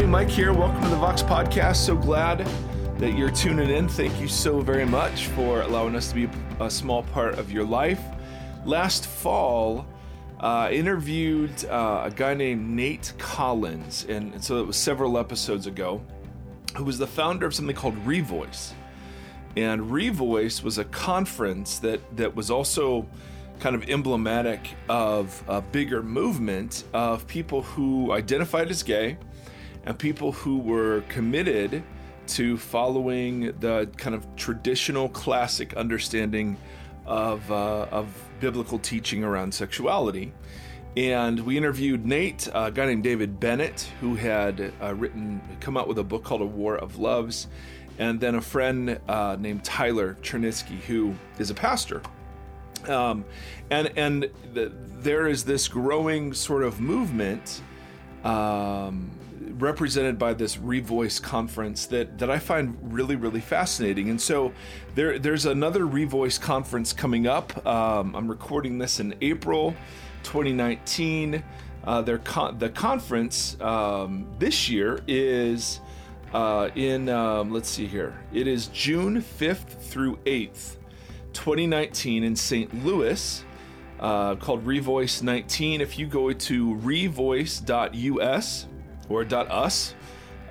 everybody. Mike here. Welcome to the Vox Podcast. So glad that you're tuning in. Thank you so very much for allowing us to be a small part of your life. Last fall, uh, interviewed uh, a guy named Nate Collins, and, and so it was several episodes ago, who was the founder of something called Revoice. And Revoice was a conference that that was also kind of emblematic of a bigger movement of people who identified as gay and people who were committed to following the kind of traditional classic understanding of, uh, of biblical teaching around sexuality. And we interviewed Nate, a guy named David Bennett, who had uh, written, come out with a book called A War of Loves, and then a friend uh, named Tyler Chernitzky, who is a pastor. Um, and and the, there is this growing sort of movement um, represented by this Revoice conference that that I find really really fascinating. And so there there's another Revoice conference coming up. Um, I'm recording this in April 2019. Uh, their con- the conference um, this year is uh, in um, let's see here. It is June 5th through 8th, 2019 in St. Louis. Uh, called Revoice 19. If you go to revoice.us or .us,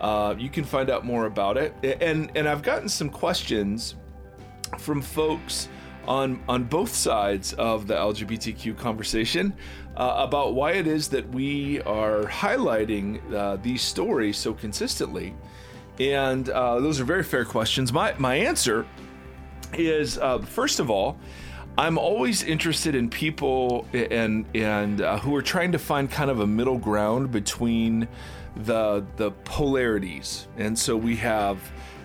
uh, you can find out more about it. And and I've gotten some questions from folks on on both sides of the LGBTQ conversation uh, about why it is that we are highlighting uh, these stories so consistently. And uh, those are very fair questions. My my answer is uh, first of all. I'm always interested in people and and uh, who are trying to find kind of a middle ground between the the polarities. And so we have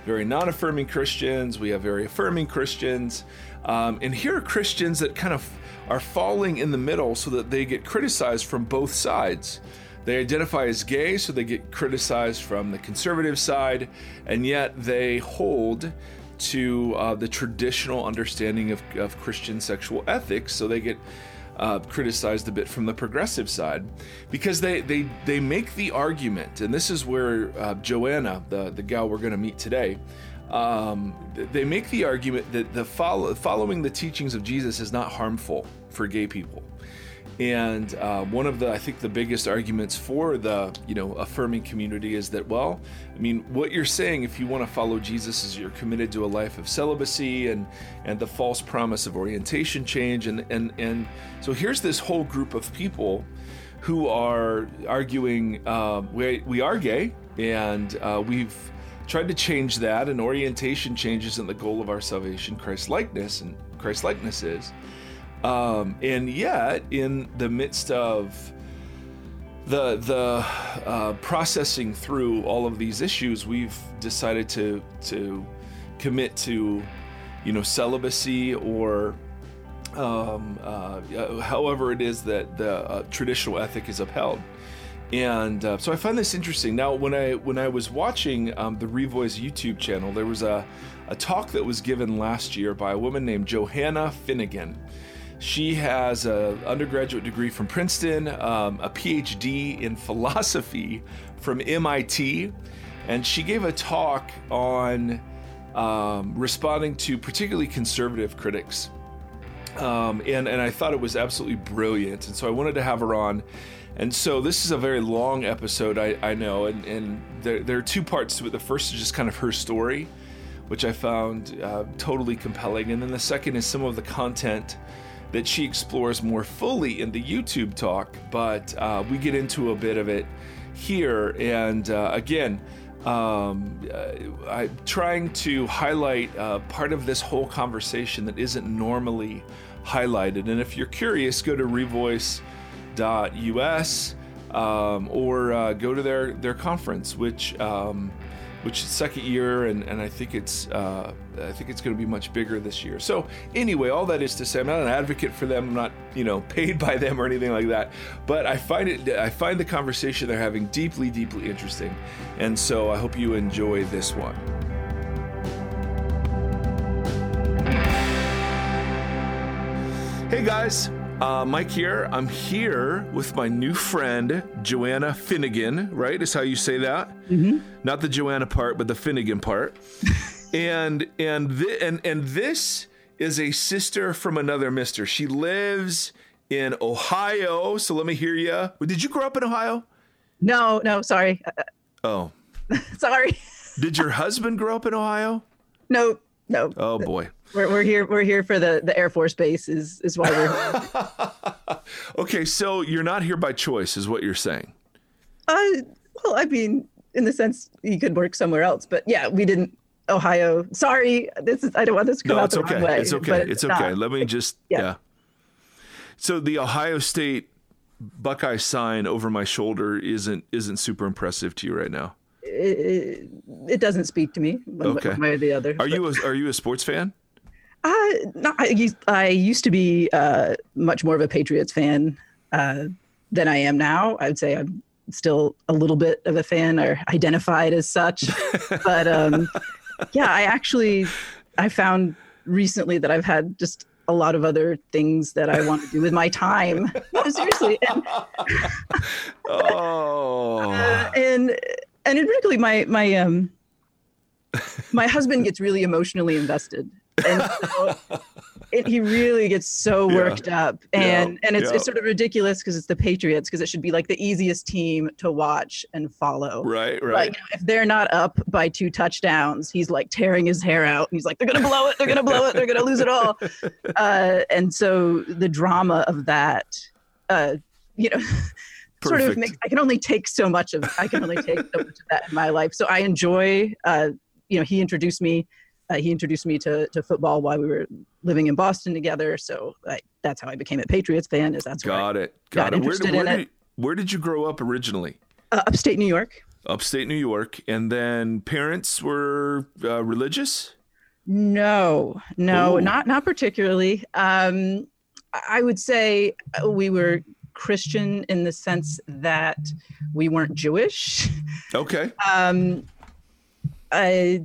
very non-affirming Christians, we have very affirming Christians, um, and here are Christians that kind of are falling in the middle so that they get criticized from both sides. They identify as gay, so they get criticized from the conservative side, and yet they hold to uh, the traditional understanding of, of Christian sexual ethics, so they get uh, criticized a bit from the progressive side because they they they make the argument, and this is where uh, Joanna, the the gal we're going to meet today, um, they make the argument that the follow, following the teachings of Jesus is not harmful for gay people. And uh, one of the, I think, the biggest arguments for the, you know, affirming community is that, well, I mean, what you're saying, if you want to follow Jesus, is you're committed to a life of celibacy and and the false promise of orientation change, and and and so here's this whole group of people who are arguing uh, we we are gay and uh, we've tried to change that, and orientation change isn't the goal of our salvation. Christ likeness and Christ likeness is. Um, and yet, in the midst of the the uh, processing through all of these issues, we've decided to to commit to, you know, celibacy or um, uh, however it is that the uh, traditional ethic is upheld. And uh, so I find this interesting. Now, when I when I was watching um, the Revoice YouTube channel, there was a, a talk that was given last year by a woman named Johanna Finnegan she has an undergraduate degree from Princeton, um, a PhD in philosophy from MIT, and she gave a talk on um, responding to particularly conservative critics. Um, and, and I thought it was absolutely brilliant. And so I wanted to have her on. And so this is a very long episode, I, I know, and, and there, there are two parts to it. The first is just kind of her story, which I found uh, totally compelling. And then the second is some of the content that she explores more fully in the YouTube talk, but uh, we get into a bit of it here. And uh, again, um, uh, I'm trying to highlight uh, part of this whole conversation that isn't normally highlighted. And if you're curious, go to revoice.us um, or uh, go to their, their conference, which um, which is second year, and, and I think it's uh, I think it's going to be much bigger this year. So anyway, all that is to say, I'm not an advocate for them. I'm not you know paid by them or anything like that. But I find it I find the conversation they're having deeply deeply interesting, and so I hope you enjoy this one. Hey guys, Uh, Mike here. I'm here with my new friend, Joanna Finnegan, right? Is how you say that? Mm-hmm. Not the Joanna part, but the Finnegan part. and and th- and and this is a sister from another mister. She lives in Ohio. So let me hear you. Did you grow up in Ohio? No, no, sorry. Oh. sorry. Did your husband grow up in Ohio? No, no. Oh boy. We're, we're here. We're here for the, the Air Force Base. Is is why we're. okay, so you're not here by choice, is what you're saying. Uh, well, I mean, in the sense you could work somewhere else, but yeah, we didn't. Ohio. Sorry, this is. I don't want this to come no, out it's the okay. wrong way. It's okay. It's, it's okay. Let me just. Yeah. yeah. So the Ohio State Buckeye sign over my shoulder isn't isn't super impressive to you right now. It, it doesn't speak to me one, okay. one way or the other. Are but. you a, are you a sports fan? Uh, no, I, I used to be uh, much more of a Patriots fan uh, than I am now. I would say I'm still a little bit of a fan or identified as such. but um, yeah, I actually I found recently that I've had just a lot of other things that I want to do with my time. No, seriously. And, oh. Uh, and and particularly my my um my husband gets really emotionally invested and so it, he really gets so worked yeah. up. And yeah. and it's, yeah. it's sort of ridiculous because it's the patriots because it should be like the easiest team to watch and follow. Right right. like, if they're not up by two touchdowns he's like tearing his hair out. He's like they're gonna blow it. They're gonna blow it. They're gonna lose it all. Uh, and so the drama of that uh, you know sort of makes i can only take so much of i can only take so much of that in my life. So i enjoy uh, you know he introduced me uh, he introduced me to, to football while we were living in Boston together. So I, that's how I became a Patriots fan. Is that's got it, got, got it. Where, where, did, where did you grow up originally? Uh, upstate New York. Upstate New York, and then parents were uh, religious. No, no, Ooh. not not particularly. Um, I would say we were Christian in the sense that we weren't Jewish. Okay. Um, I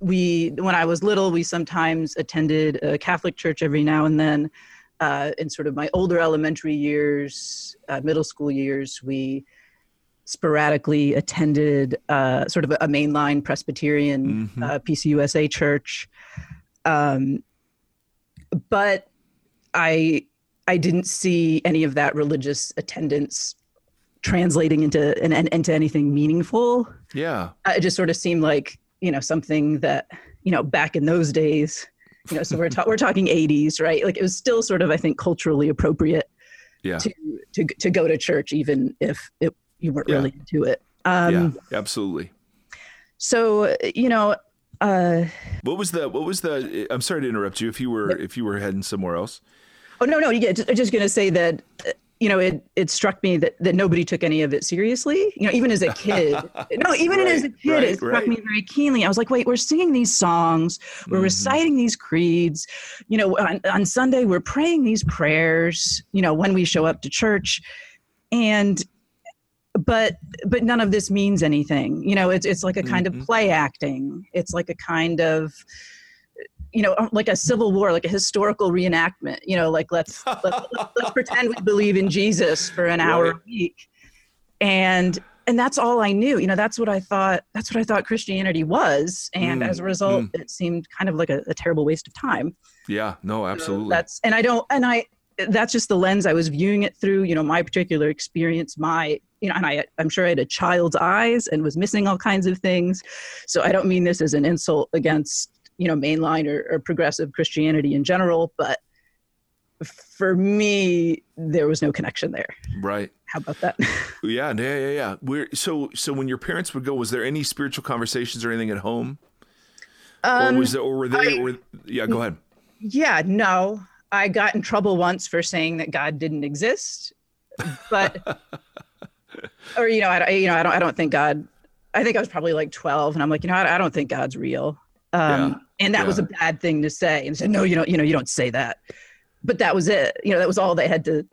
we when i was little we sometimes attended a catholic church every now and then. Uh, in sort of my older elementary years uh, middle school years we sporadically attended uh, sort of a, mainline presbyterian mm-hmm. Uh, pcusa church. Um, but i i didn't see any of that religious attendance translating into an, into anything meaningful. Yeah. Uh, it just sort of seemed like you know something that you know back in those days you know so we're, ta- we're talking 80s right? Like it was still sort of i think culturally appropriate yeah. to to to go to church even if it, you weren't yeah. really into it. Um yeah absolutely. so you know uh what was the what was the i'm sorry to interrupt you if you were if you were heading somewhere else. Oh no no yeah just, just gonna say that you know, it it struck me that that nobody took any of it seriously. You know, even as a kid. no, even right, as a kid, right, it struck right. me very keenly. I was like, wait, we're singing these songs, we're mm-hmm. reciting these creeds. You know, on, on Sunday we're praying these prayers. You know, when we show up to church, and but but none of this means anything. You know, it's it's like a kind mm-hmm. of play acting. It's like a kind of you know like a civil war like a historical reenactment you know like let's let's, let's, pretend we believe in jesus for an hour right. a week. And and that's all i knew. You know that's what i thought that's what i thought christianity was. And mm, as a result mm. it seemed kind of like a, a, terrible waste of time. Yeah no absolutely. so that's and i don't and i that's just the lens i was viewing it through you know my particular experience my you know and i i'm sure i had a child's eyes and was missing all kinds of things. So i don't mean this as an insult against you know mainline or, or progressive christianity in general but for me there was no connection there. Right. How about that? Yeah yeah yeah yeah. We're, so so when your parents would go was there any spiritual conversations or anything at home? Um, or was there, or were they I, or, yeah go ahead. Yeah no. I got in trouble once for saying that god didn't exist but or you know i you know i don't i don't think god i think i was probably like 12 and i'm like you know i, I don't think god's real um, yeah and that yeah. was a bad thing to say and said no you don't you know you don't say that but that was it you know that was all they had to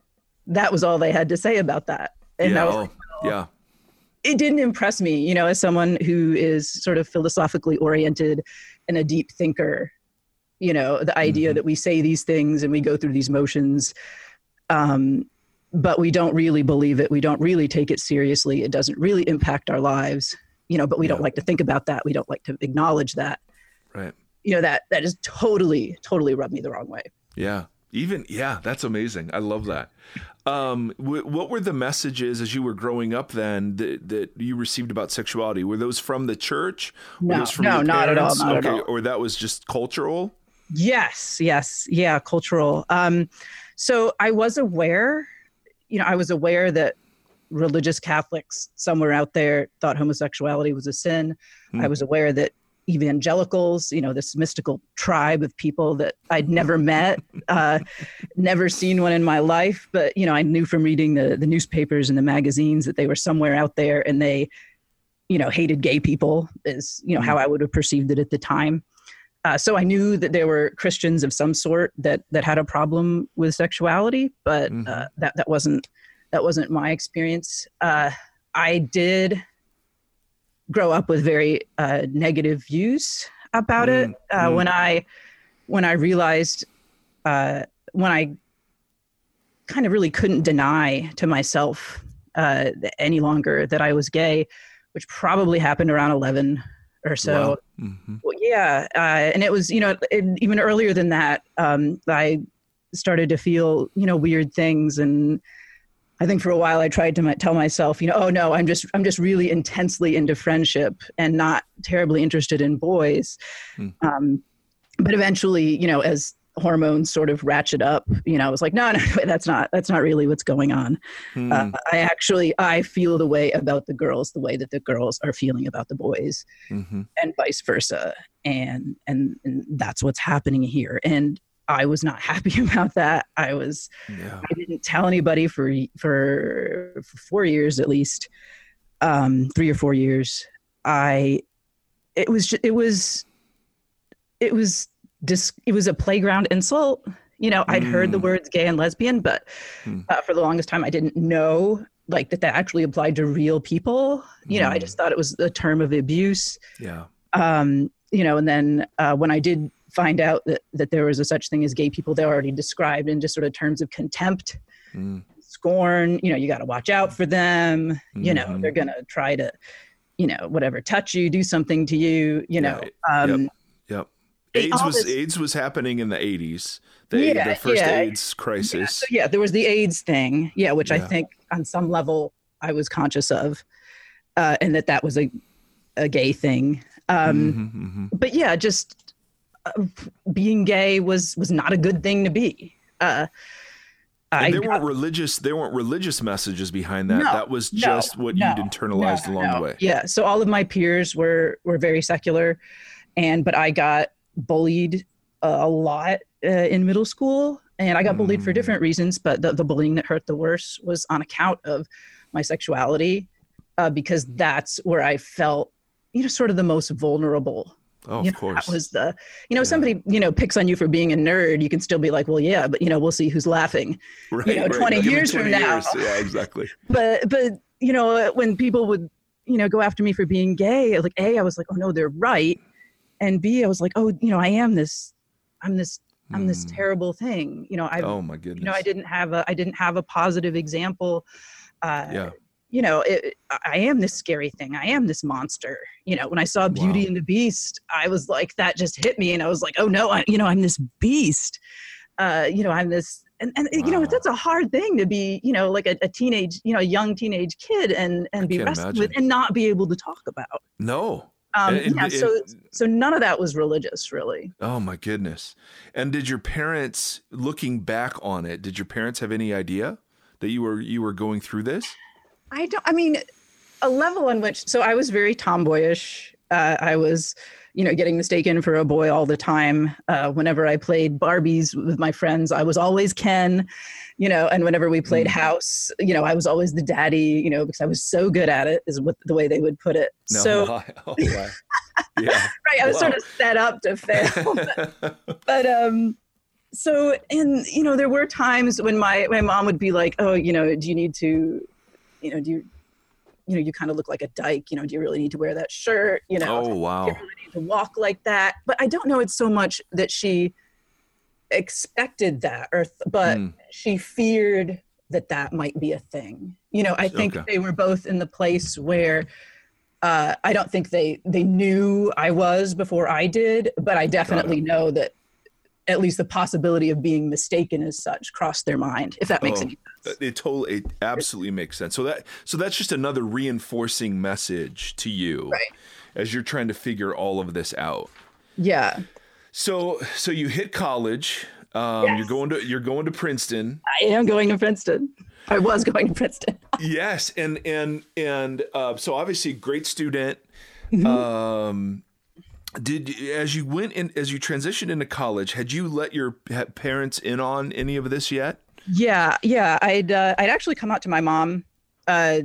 that was all they had to say about that and yeah, was like, oh, yeah it didn't impress me you know as someone who is sort of philosophically oriented and a deep thinker you know the idea mm-hmm. that we say these things and we go through these motions Um, but we don't really believe it. We don't really take it seriously. It doesn't really impact our lives, you know, but we yeah. don't like to think about that. We don't like to acknowledge that. Right. You know, that, that is totally, totally rubbed me the wrong way. Yeah. Even, yeah, that's amazing. I love that. Um, w- what were the messages as you were growing up then that, that you received about sexuality? Were those from the church? No, no, not at all. Not okay. at all. Or that was just cultural? Yes, yes. Yeah, cultural. Um, so I was aware you know, I was aware that religious Catholics somewhere out there thought homosexuality was a sin. Mm. I was aware that evangelicals, you know, this mystical tribe of people that I'd never met, uh, never seen one in my life, but you know, I knew from reading the the newspapers and the magazines that they were somewhere out there and they, you know, hated gay people is you know how I would have perceived it at the time. Uh, so I knew that there were Christians of some sort that that had a problem with sexuality, but mm-hmm. uh, that that wasn't that wasn't my experience. Uh, I did grow up with very uh, negative views about mm-hmm. it. Uh, mm-hmm. When I when I realized uh, when I kind of really couldn't deny to myself any longer that I was gay, which probably happened around eleven or so. Wow. Mm-hmm. Well, yeah, uh, and it was you know it, even earlier than that. Um, I started to feel you know weird things, and I think for a while I tried to tell myself, you know, oh no, I'm just I'm just really intensely into friendship and not terribly interested in boys. Mm. Um, but eventually, you know, as hormones sort of ratchet up you know i was like no no that's not that's not really what's going on hmm. uh, i actually i feel the way about the girls the way that the girls are feeling about the boys mm-hmm. and vice versa and, and and that's what's happening here and i was not happy about that i was yeah. i didn't tell anybody for for for four years at least um three or four years i it was just, it was it was dis- it was a playground insult. You know, I'd mm. heard the mm. words gay and lesbian, but mm. uh, for the longest time, I didn't know like that that actually applied to real people. You mm. know, I just mm. thought it was a term of abuse. Yeah. Um, you know, and then uh, when I did find out that, that there was a such thing as gay people, they already described in just sort of terms of contempt, mm. scorn. You know, you got to watch out for them. You know, they're mm-hmm. going to try to, you know, whatever, touch you, do something to you. You know, yeah. um, yep. yep. AIDS was this, AIDS was happening in the 80s. The, yeah, the first yeah. AIDS crisis. Yeah, so yeah, there was the AIDS thing. Yeah, which. I think on some level I was conscious of, uh, and that that was a a gay thing. Um, mm-hmm, mm-hmm. But yeah, just being gay was was not a good thing to be. Uh, there weren't religious there weren't religious messages behind that. No, that was just no, what no, you'd internalized along the way. Yeah. So all of my peers were were very secular, and but I got bullied uh, a lot uh, in middle school and i got bullied for different mm. reasons but the, the bullying that hurt the worst was on account of my sexuality uh, because that's where i felt you know sort of the most vulnerable Oh, you of course. That was the, you know, yeah. somebody, you know, picks on you for being a nerd. You can still be like, well, yeah, but you know, we'll see who's laughing. Right, you know, right. 20 years 20 from years. now. Yeah, exactly. But, but, you know, when people would, you know, go after me for being gay, like, A, I was like, oh no, they're right and B, I was like, oh, you know, I am this, I'm this, I'm this mm. terrible thing. You know, I, oh my goodness, you know, I didn't have a, I didn't have a positive example. Uh, yeah. You know, it, I am this scary thing. I am this monster. You know, when I saw Beauty wow. and the Beast, I was like, that just hit me, and I was like, oh no, I, you know, I'm this beast. Uh, you know, I'm this, and, and wow. you know, that's a hard thing to be, you know, like a, a teenage, you know, a young teenage kid, and and be wrestled with, and not be able to talk about. No, um, yeah, so so none of that was religious, really. Oh my goodness! And did your parents, looking back on it, did your parents have any idea that you were you were going through this? I don't. I mean, a level on which so I was very tomboyish. Uh, I was you know, getting mistaken for a boy all the time. Uh, whenever I played Barbies with my friends, I was always Ken, you know, and whenever we played mm. house, you know, I was always the daddy, you know, because I was so good at it, is what the way they would put it. No, so, no, oh, wow. yeah. right, I was wow. sort of set up to fail. but, but um, so and you know, there were times when my my mom would be like, "Oh, you know, do you need to, you know, do you you know, you kind of look like a dyke. You know, do you really need to wear that shirt? You know, oh wow, do you really need to walk like that? But I don't know. It's so much that she, expected that, or but mm. she feared that that might be a thing. You know, I think okay. they were both in the place where uh, I don't think they they knew I was before I did, but I definitely know that at least the possibility of being mistaken as such crossed their mind. If that makes oh, any sense, it totally, it absolutely makes sense. So that so that's just another reinforcing message to you right. as you're trying to figure all of this out. Yeah. So so you hit college. Um, yes. You're going to you're going to Princeton. I am going to Princeton. I was going to Princeton. yes, and and and uh, so obviously great student. Mm-hmm. Um, did as you went in as you transitioned into college, had you let your parents in on any of this yet? Yeah, yeah. I'd uh, I'd actually come out to my mom uh,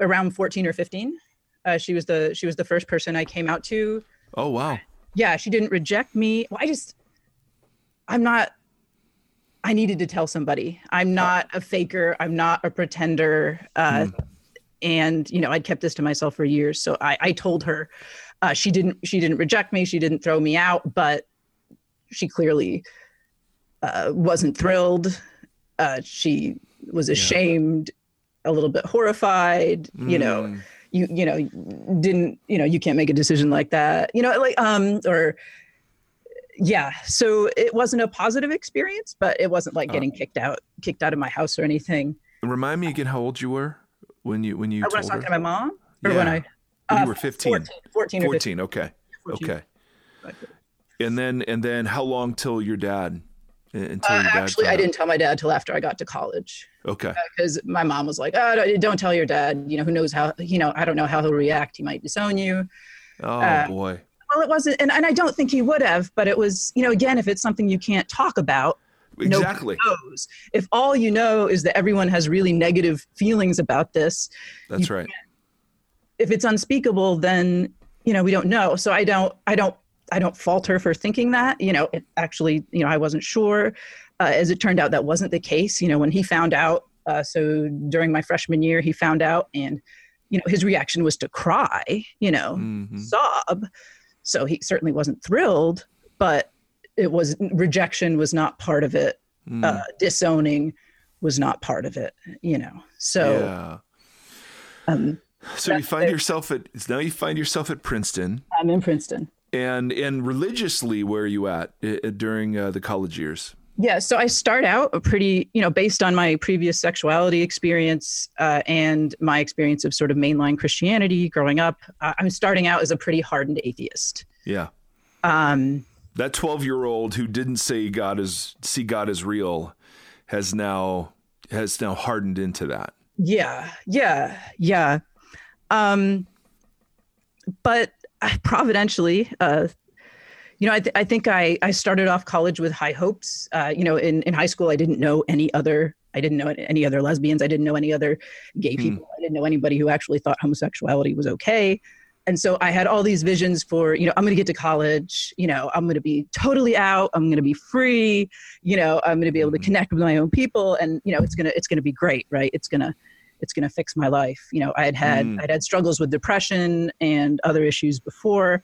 around fourteen or fifteen. Uh, she was the she was the first person I came out to. Oh wow. Yeah, she didn't reject me. Well, I just I'm not I needed to tell somebody. I'm not a faker. I'm not a pretender. Uh, mm. And you know, I'd kept this to myself for years. So I, I told her. Uh, she didn't. She didn't reject me. She didn't throw me out. But she clearly uh, wasn't thrilled. Uh, she was ashamed, yeah. a little bit horrified. Mm. You know, hmm. you you know didn't you know you can't make a decision like that. You know, like um or yeah so it wasn't a positive experience but it wasn't like getting uh, kicked out kicked out of my house or anything remind me again how old you were when you when you uh, when I was talking to my mom or yeah. when I uh, you were 15 14 14, 14 okay. 14. okay. And then and then how long till your dad until uh, actually i didn't tell my dad till after i got to college. Okay. Because uh, my mom was like oh don't tell your dad. You know who knows how you know i don't know how he'll react. He might disown you. Oh uh, boy. well, it wasn't, and, and I don't think he would have, but it was, you know, again, if it's something you can't talk about, exactly. knows. If all you know is that everyone has really negative feelings about this, that's right. If it's unspeakable, then you know we don't know. So I don't, I don't, I don't falter for thinking that. You know, it actually, you know, I wasn't sure. Uh, as it turned out, that wasn't the case. You know, when he found out, uh, so during my freshman year, he found out, and you know, his reaction was to cry. You know, mm-hmm. sob. So he certainly wasn't thrilled, but it was rejection was not part of it. Mm. Uh, disowning was not part of it, you know. So, yeah. Um, so you find yourself at now you find yourself at Princeton. I'm in Princeton. And and religiously, where are you at uh, during uh, the college years? Yeah, so I start out a pretty, you know, based on my previous sexuality experience uh, and my experience of sort of mainline Christianity growing up. Uh, I'm starting out as a pretty hardened atheist. Yeah. Um, that 12 year old who didn't say God is see God as real has now has now hardened into that. Yeah, yeah, yeah. Um, but uh, providentially, uh, you know, I, th- I think I, I started off college with high hopes. Uh, you know, in, in high school, I didn't know any other, I didn't know any other lesbians. I didn't know any other gay hmm. people. I didn't know anybody who actually thought homosexuality was okay. And so I had all these visions for, you know, I'm going to get to college, you know, I'm going to be totally out, I'm going to be free, you know, I'm going to be able to hmm. connect with my own people and, you know, it's going to, it's going to be great, right? It's going to, it's going to fix my life. You know, I had had, mm. I'd had struggles with depression and other issues before.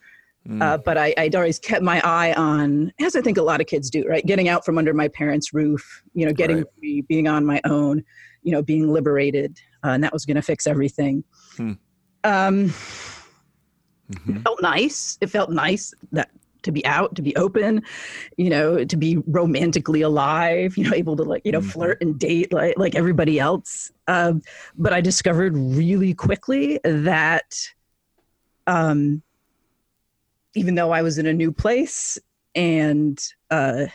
Mm. Uh, but I, would always kept my eye on, as I think a lot of kids do, right? Getting out from under my parents' roof, you know, getting right. free, being on my own, you know, being liberated, uh, and that was going to fix everything. Hmm. Um, mm-hmm. Felt nice. It felt nice that to be out, to be open, you know, to be romantically alive, you know, able to like, you know, mm-hmm. flirt and date like like everybody else. Um, but I discovered really quickly that um, even though I was in a new place and uh,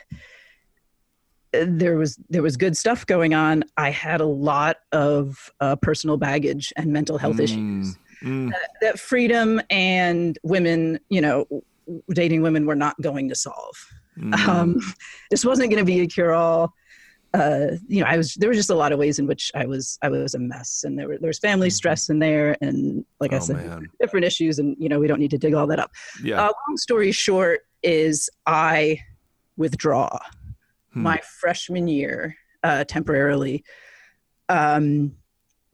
there was there was good stuff going on, I had a lot of uh, personal baggage and mental health mm, issues. Mm. That, that freedom and women, you know, dating women were not going to solve. Mm. Um, this wasn't going to be a cure all uh, you know, I was there were just a lot of ways in which I was I was a mess, and there were there was family mm-hmm. stress in there, and like oh, I said, man. different issues, and you know, we don't need to dig all that up. Yeah. Uh, long story short is I withdraw hmm. my freshman year uh, temporarily um,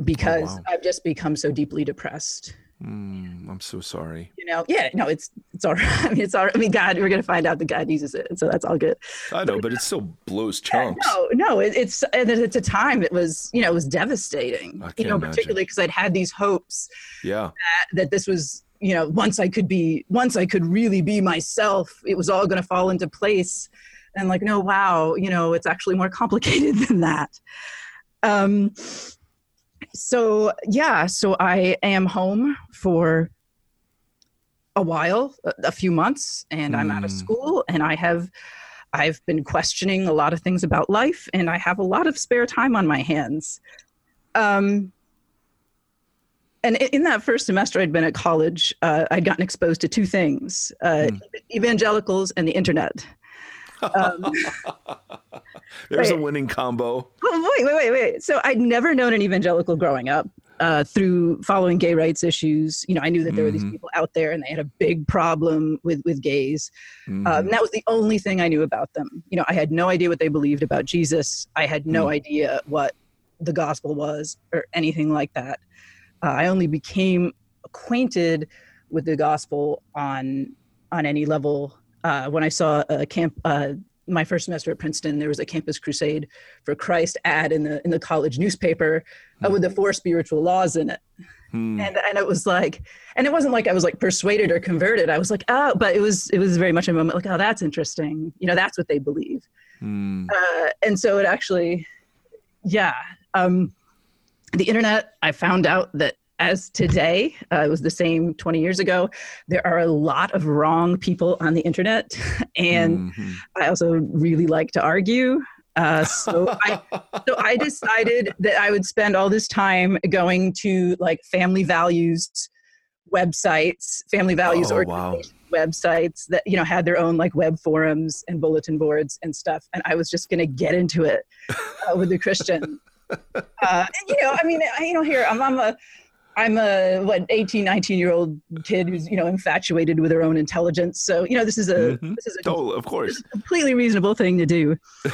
because oh, wow. I've just become so deeply depressed, Mm, I'm so sorry. You know, yeah, no, it's it's all right. I mean, it's all right. I mean, God, we're gonna find out that God uses it, so that's all good. I know, but it still blows chunks. Yeah, no, no, it, it's and it's a time it was you know it was devastating. I you know, imagine. particularly because I'd had these hopes. Yeah. That, that this was you know once I could be once I could really be myself, it was all going to fall into place. And like, no, wow, you know, it's actually more complicated than that. Um, so yeah, so I am home for a while, a, few months, and I'm out of Mm. school, and I have. I've been questioning a lot of things about life, and I have a lot of spare time on my hands. Um, and in that first semester I'd been at college, uh, I'd gotten exposed to two things: uh, Hmm. evangelicals and the internet. Um, There's a winning combo. Well, wait, wait, wait, wait. So I'd never known an evangelical growing up. Uh, through following gay rights issues, you know, I knew that there were these Mhm. people out there, and they had a big problem with with gays. Um, and that was the only thing I knew about them. You know, I had no idea what they believed about Jesus. I had no Mm. idea what the gospel was or anything like that. Uh, I only became acquainted with the gospel on on any level uh, when I saw a camp. Uh, my first semester at Princeton, there was a Campus Crusade for Christ ad in the in the college newspaper uh, with the four spiritual laws in it. Hmm. and and it was like and it wasn't like i was like persuaded or converted. I was like oh but it was it was very much a moment like oh that's interesting. You know that's what they believe. Hmm. uh, and so it actually yeah um the internet i found out that as today uh, it was the same 20 years ago there are a lot of wrong people on the internet and Mhm. i also really like to argue uh, so I so I decided that I would spend all this time going to like family values websites, family values Oh, organization websites that you know had their own like web forums and bulletin boards and stuff, and I was just going to get into it uh, with the Christian. Uh, and, you know, I mean, I, you know, here I'm, I'm a I'm a what 18, 19 year old kid who's you know infatuated with her own intelligence. So you know, this is a Mhm. this is a Oh, of course. completely reasonable thing to do.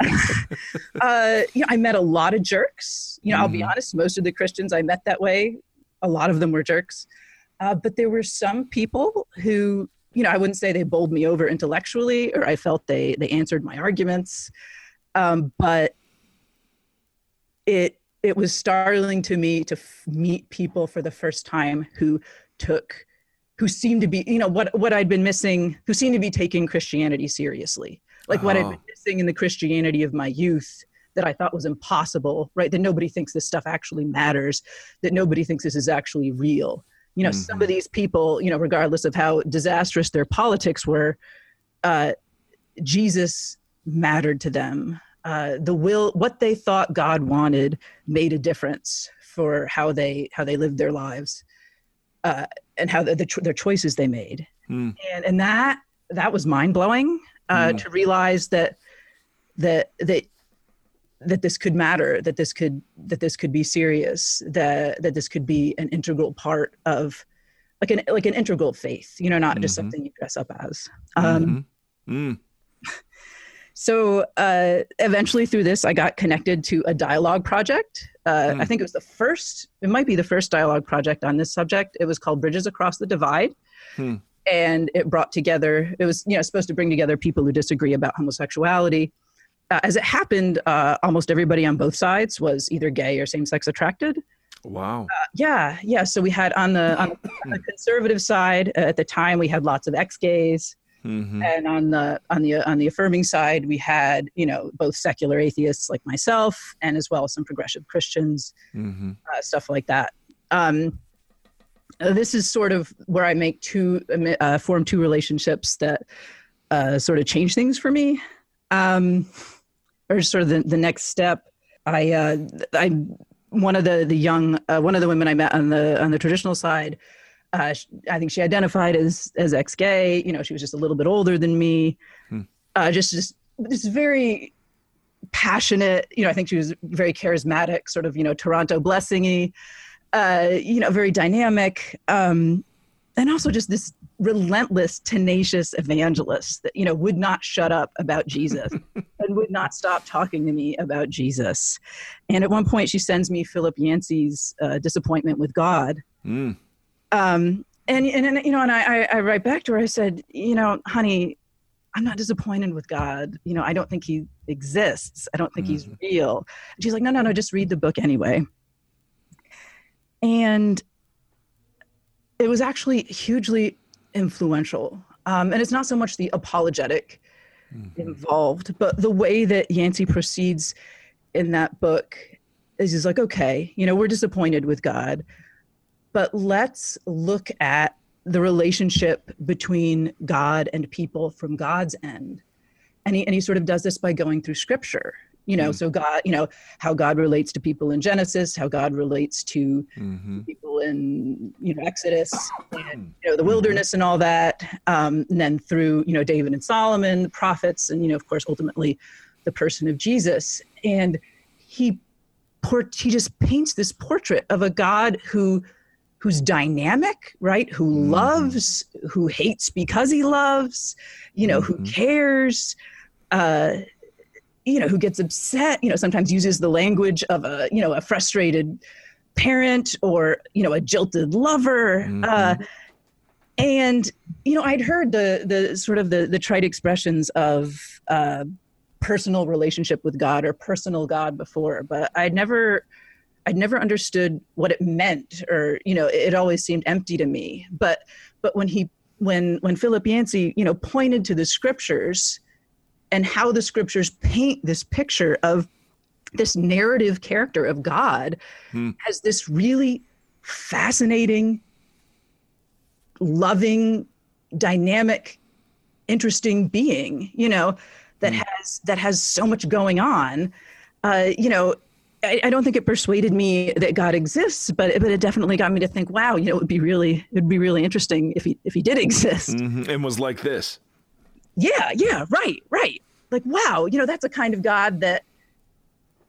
uh, you know, I met a lot of jerks. You know, I'll be Mhm. honest, most of the Christians I met that way, a lot of them were jerks. Uh, but there were some people who, you know, I wouldn't say they bowled me over intellectually or I felt they they answered my arguments. Um, but it it was startling to me to f- meet people for the first time who took who seemed to be you know what what I'd been missing who seemed to be taking Christianity seriously. Like what I'd Oh. been missing in the Christianity of my youth that I thought was impossible right? That nobody thinks this stuff actually matters that nobody thinks this is actually real. You know some of these people you know regardless of how disastrous their politics were uh, Jesus mattered to them uh, the will what they thought God wanted made a difference for how they how they lived their lives uh, and how the, the cho- their choices they made Hmm. and and that that was mind blowing uh, Mm. to realize that that that that this could matter that this could that this could be serious that that this could be an integral part of like an like an integral faith you know not just Mhm. something you dress up as um, Mhm. Mm. So uh, eventually through this i got connected to a dialogue project. Uh, Hmm. i think it was the first it might be the first dialogue project on this subject. It was called bridges across the divide. Hmm. and it brought together it was you know supposed to bring together people who disagree about homosexuality. Uh, as it happened uh, almost everybody on both sides was either gay or same-sex attracted. Wow. yeah yeah. So we had on the on the conservative side uh, at the time we had lots of ex-gays Mhm. and on the on the on the affirming side we had you know both secular atheists like myself and as well as some progressive christians Mhm. uh, stuff like that um, this is sort of where i make two uh, form two relationships that uh, sort of change things for me um, or sort of the, the next step i uh, i one of the the young uh, one of the women i met on the on the traditional side uh, I think she identified as as ex gay. You know, she was just a little bit older than me. Hmm. Uh, just just this very passionate. You know, I think she was very charismatic, sort of you know Toronto blessingy. Uh, you know, very dynamic, um, and also just this relentless, tenacious evangelist that you know would not shut up about Jesus and would not stop talking to me about Jesus. And at one point, she sends me Philip Yancey's uh, "Disappointment with God." Mm. Um, and, and, and you know, and I, I write back to her, I said, you know, honey, I'm not disappointed with God. You know, I don't think he exists. I don't think mm-hmm. he's real. And she's like, no, no, no, just read the book anyway. And it was actually hugely influential. Um, and it's not so much the apologetic mm-hmm. involved, but the way that Yancey proceeds in that book is just like, okay, you know, we're disappointed with God, but let's look at the relationship between God and people from God's end. And he, and he sort of does this by going through scripture you know mm so god you know how god relates to people in genesis how god relates to mm-hmm. people in you know exodus and you know the mm-hmm. wilderness mm-hmm. and all that um, and then through you know david and solomon the prophets and you know of course ultimately the person of jesus and he port- he just paints this portrait of a god who who's dynamic right who mm-hmm. loves who hates because he loves you know who mm-hmm. cares uh you know who gets upset you know sometimes uses the language of a you know a frustrated parent or you know a jilted lover mm-hmm. uh, and you know i'd heard the the sort of the the trite expressions of uh, personal relationship with god or personal god before but i'd never i'd never understood what it meant or you know it always seemed empty to me but but when he when when philip yancey you know pointed to the scriptures and how the scriptures paint this picture of this narrative character of God hmm. as this really fascinating, loving, dynamic, interesting being, you know, that hmm. has that has so much going on. Uh, you know, I, I, don't think it persuaded me that God exists, but but it definitely got me to think, wow, you know, it would be really it would be really interesting if he if he did exist. Mm-hmm. And was like this. Yeah, yeah, right, right. Like, wow, you know, that's a kind of God that,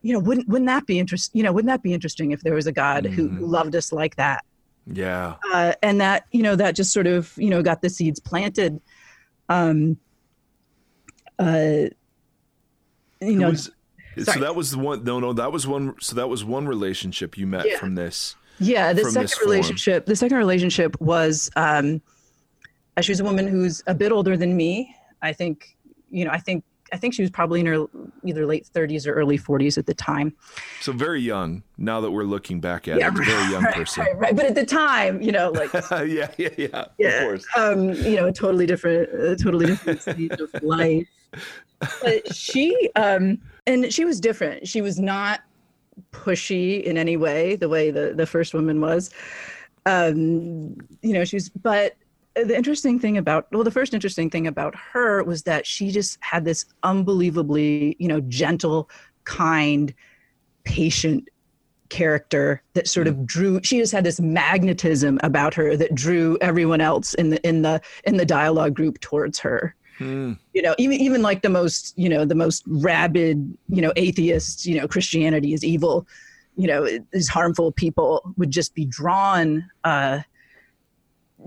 you know, wouldn't wouldn't that be interesting? You know, wouldn't that be interesting if there was a God mm. who, who mm-hmm. loved us like that? Yeah. Uh, and that, you know, that just sort of, you know, got the seeds planted. Um, uh, you know, was, so that was the one. No, no, that was one. So that was one relationship you met yeah. from this. Yeah, the second relationship. The second relationship was. Um, she was a woman who's a bit older than me. I think, you know, I think I think she was probably in her either late 30s or early 40s at the time. So very young. Now that we're looking back at yeah, it, right, very young right, person. Right, right, But at the time, you know, like yeah, yeah, yeah, yeah, of course. Um, you know, totally different, a totally different stage of life. But she, um, and she was different. She was not pushy in any way, the way the the first woman was. Um, you know, she was, but the interesting thing about well the first interesting thing about her was that she just had this unbelievably you know gentle kind patient character that sort of mm. drew she just had this magnetism about her that drew everyone else in the in the in the dialogue group towards her mm. you know even even like the most you know the most rabid you know atheists you know christianity is evil you know is harmful people would just be drawn uh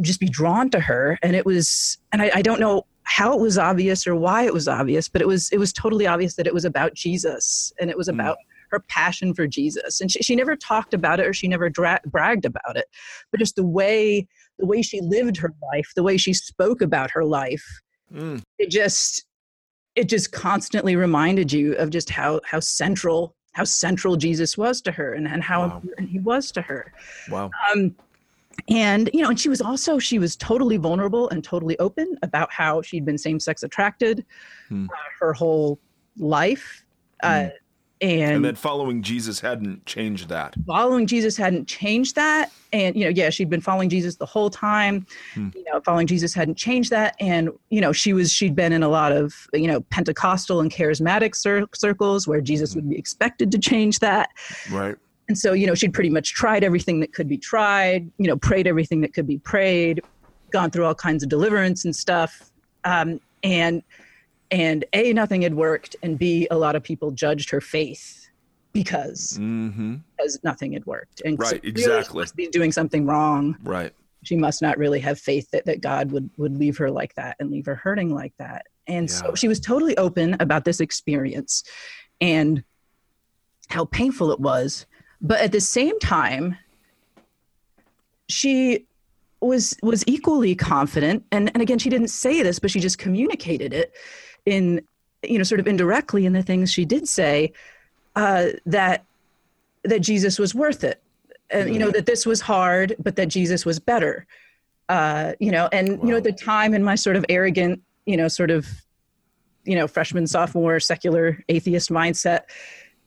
just be drawn to her and it was and I, I, don't know how it was obvious or why it was obvious but it was it was totally obvious that it was about jesus and it was hmm. about mm. her passion for jesus and she, she never talked about it or she never dra- bragged about it but just the way the way she lived her life the way she spoke about her life mm. it just it just constantly reminded you of just how how central how central jesus was to her and, and how wow. important he was to her wow um and you know and she was also she was totally vulnerable and totally open about how she'd been same-sex attracted hmm. uh, her whole life uh, hmm. And, and that following jesus hadn't changed that following jesus hadn't changed that and you know yeah she'd been following jesus the whole time hmm. you know following jesus hadn't changed that and you know she was she'd been in a lot of you know pentecostal and charismatic cir- circles where jesus hmm. would be expected to change that right and so, you know, she'd pretty much tried everything that could be tried, you know, prayed everything that could be prayed, gone through all kinds of deliverance and stuff. Um, and and a nothing had worked, and b a lot of people judged her faith because mm-hmm. because nothing had worked. And right, so exactly, must be doing something wrong. Right. She must not really have faith that, that God would would leave her like that and leave her hurting like that. And yeah. so she was totally open about this experience and how painful it was but at the same time, she was was equally confident and and again she didn't say this but she just communicated it in you know sort of indirectly in the things she did say uh, that that Jesus was worth it. And you know that this was hard but that Jesus was better. Uh, you know and wow. you know at the time in my sort of arrogant you know sort of you know freshman sophomore secular atheist mindset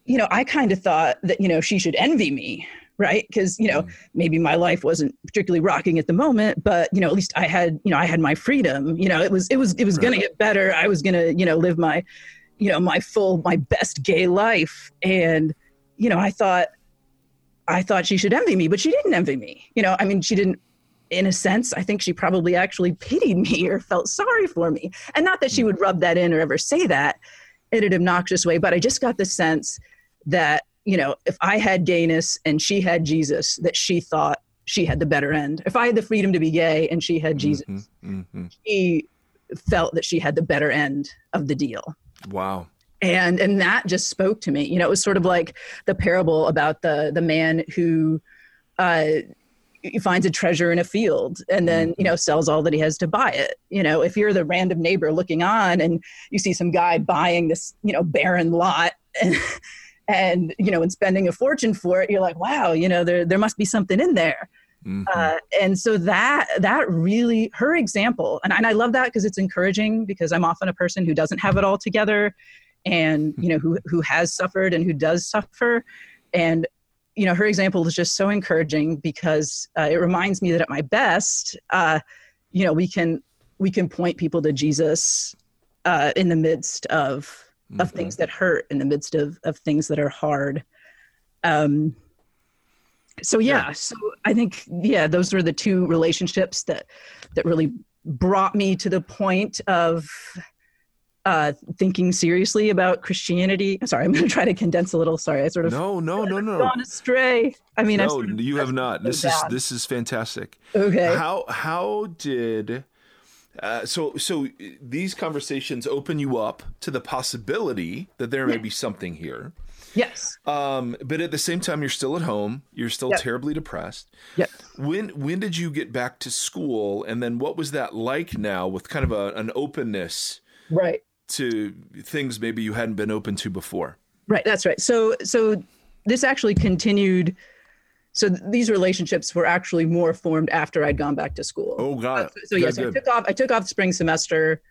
you know i kind of thought that you know she should envy me right because you know mm. maybe my life wasn't particularly rocking at the moment but you know at least i had you know i had my freedom you know it was it was it was right. going to get better i was going to you know live my you know my full my best gay life and you know i thought i thought she should envy me but she didn't envy me you know i mean she didn't in a sense i think she probably actually pitied me or felt sorry for me and not that she mm. would rub that in or ever say that in an obnoxious way but i just got the sense that you know, if I had gayness and she had Jesus, that she thought she had the better end. If I had the freedom to be gay and she had Jesus, mm-hmm, mm-hmm. she felt that she had the better end of the deal. Wow. And and that just spoke to me. You know, it was sort of like the parable about the the man who uh finds a treasure in a field and then you know mm-hmm. sells all that he has to buy it you know if you're the random neighbor looking on and you see some guy buying this you know barren lot and and you know and spending a fortune for it you're like wow you know there there must be something in there. Mm-hmm. uh, and so that that really her example and, and i love that because it's encouraging because i'm often a person who doesn't have it all together and you know who who has suffered and who does suffer. And you know her example is just so encouraging because uh, it reminds me that at my best uh, you know we can we can point people to jesus uh, in the midst of mm-hmm. of things that hurt in the midst of of things that are hard um so yeah, yeah so i think yeah those were the two relationships that that really brought me to the point of uh, thinking seriously about Christianity. Sorry, I'm going to try to condense a little. Sorry, I sort of no, no, no, no, gone astray. I mean, no, sort of you have not. This is this is fantastic. Okay. How how did uh, so, so these conversations open you up to the possibility that there may be something here. Yes. Um, but at the same time, you're still at home. You're still yep. terribly depressed. Yep. When when did you get back to school, and then what was that like now, with kind of a, an openness, right, to things maybe you hadn't been open to before. Right. That's right. So so this actually continued so th- these relationships were actually more formed after I'd gone back to school. Oh God! Uh, so, so yes, I took off. I took off the spring semester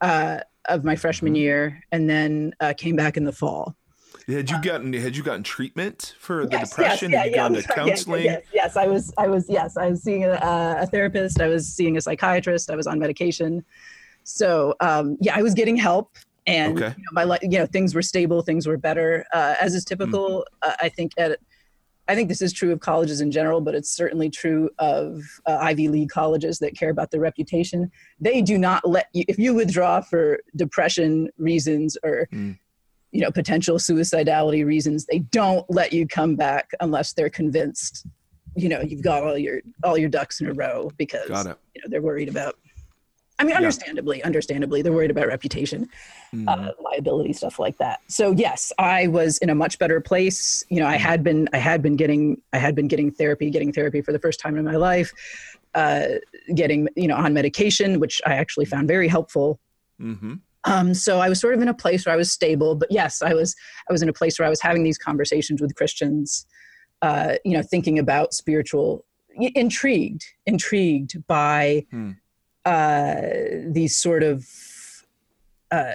uh, of my freshman mm-hmm. year, and then uh, came back in the fall. Had you gotten had you gotten treatment for the yes, depression? Yes, yeah, yeah, gone to counseling? Yes, yes, I was. I was. Yes, I was seeing a, a, therapist. I was seeing a psychiatrist. I was on medication. So um, yeah, I was getting help, and okay. you know, my you know things were stable. Things were better, uh, as is typical. Mm-hmm. I think at I think this is true of colleges in general, but it's certainly true of uh, Ivy League colleges that care about their reputation. They do not let you, if you withdraw for depression reasons or, mm. you know, potential suicidality reasons, they don't let you come back unless they're convinced, you know, you've got all your all your ducks in a row because you know they're worried about I mean, understandably, yeah. understandably, they're worried about reputation, mm. uh, liability, stuff like that. So yes, I was in a much better place. You know, I had been, I had been getting, I had been getting therapy, getting therapy for the first time in my life, uh, getting, you know, on medication, which I actually found very helpful. Mm-hmm. Um, so I was sort of in a place where I was stable, but yes, I was, I was in a place where I was having these conversations with Christians, uh, you know, thinking about spiritual, intrigued, intrigued by. Mm uh, these sort of uh,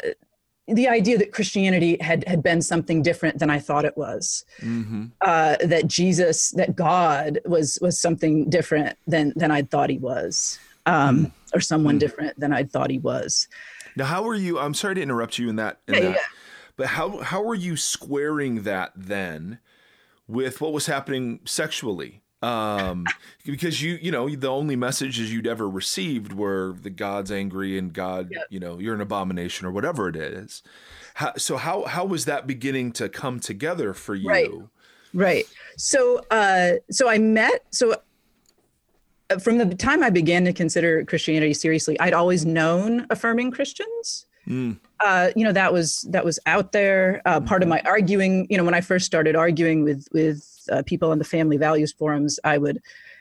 the idea that Christianity had had been something different than I thought it was. Mm-hmm. Uh, that Jesus, that God was was something different than than I'd thought he was, um, mm or someone mm different than I'd thought he was. Now, how were you? I'm sorry to interrupt you in that. In yeah, that, yeah. But how how were you squaring that then with what was happening sexually? Um, because you you know the only messages you'd ever received were the God's angry and God yep. you know you're an abomination or whatever it is. How, so how how was that beginning to come together for you? Right, right. So uh, so I met so uh, from the time I began to consider Christianity seriously, I'd always known affirming Christians. Mm. Uh, you know that was that was out there. Uh, part of mm-hmm. my arguing, you know, when I first started arguing with with uh, people on the family values forums, I would,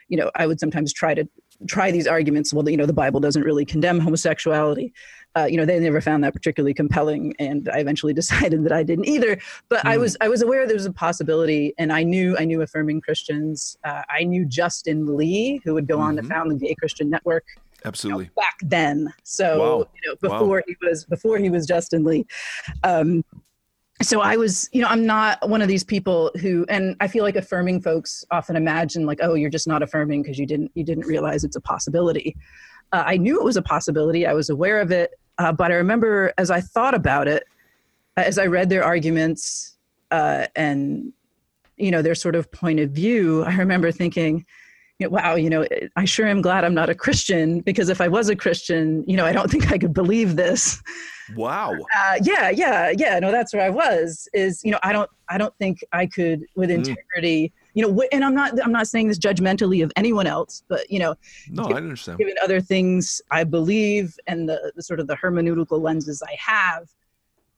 you know, I would sometimes try to try these arguments. Well, you know, the Bible doesn't really condemn homosexuality. Uh, you know, they never found that particularly compelling, and I eventually decided that I didn't either. But mm. I hmm. was I was aware there was a possibility, and I knew I knew affirming Christians. Uh, I knew Justin Lee, who would go mm-hmm. on to mm-hmm. found the Gay Christian Network. Absolutely. You know, back then, so wow. you know, before wow. he was before he was Justin Lee. Um, so I was, you know, I'm not one of these people who, and I feel like affirming folks often imagine like, oh, you're just not affirming because you didn't, you didn't realize it's a possibility. Uh, I knew it was a possibility. I was aware of it, uh, but I remember as I thought about it, as I read their arguments uh, and, you know, their sort of point of view, I remember thinking, wow, you know, I sure am glad I'm not a Christian because if I was a Christian, you know, I don't think I could believe this. Wow. Uh, yeah, yeah, yeah. No, that's where I was. Is you know, I don't, I don't think I could with hmm. integrity. Mm. You know, and I'm not, I'm not saying this judgmentally of anyone else, but you know, no, given, I understand. Given other things I believe and the, the sort of the hermeneutical lenses I have,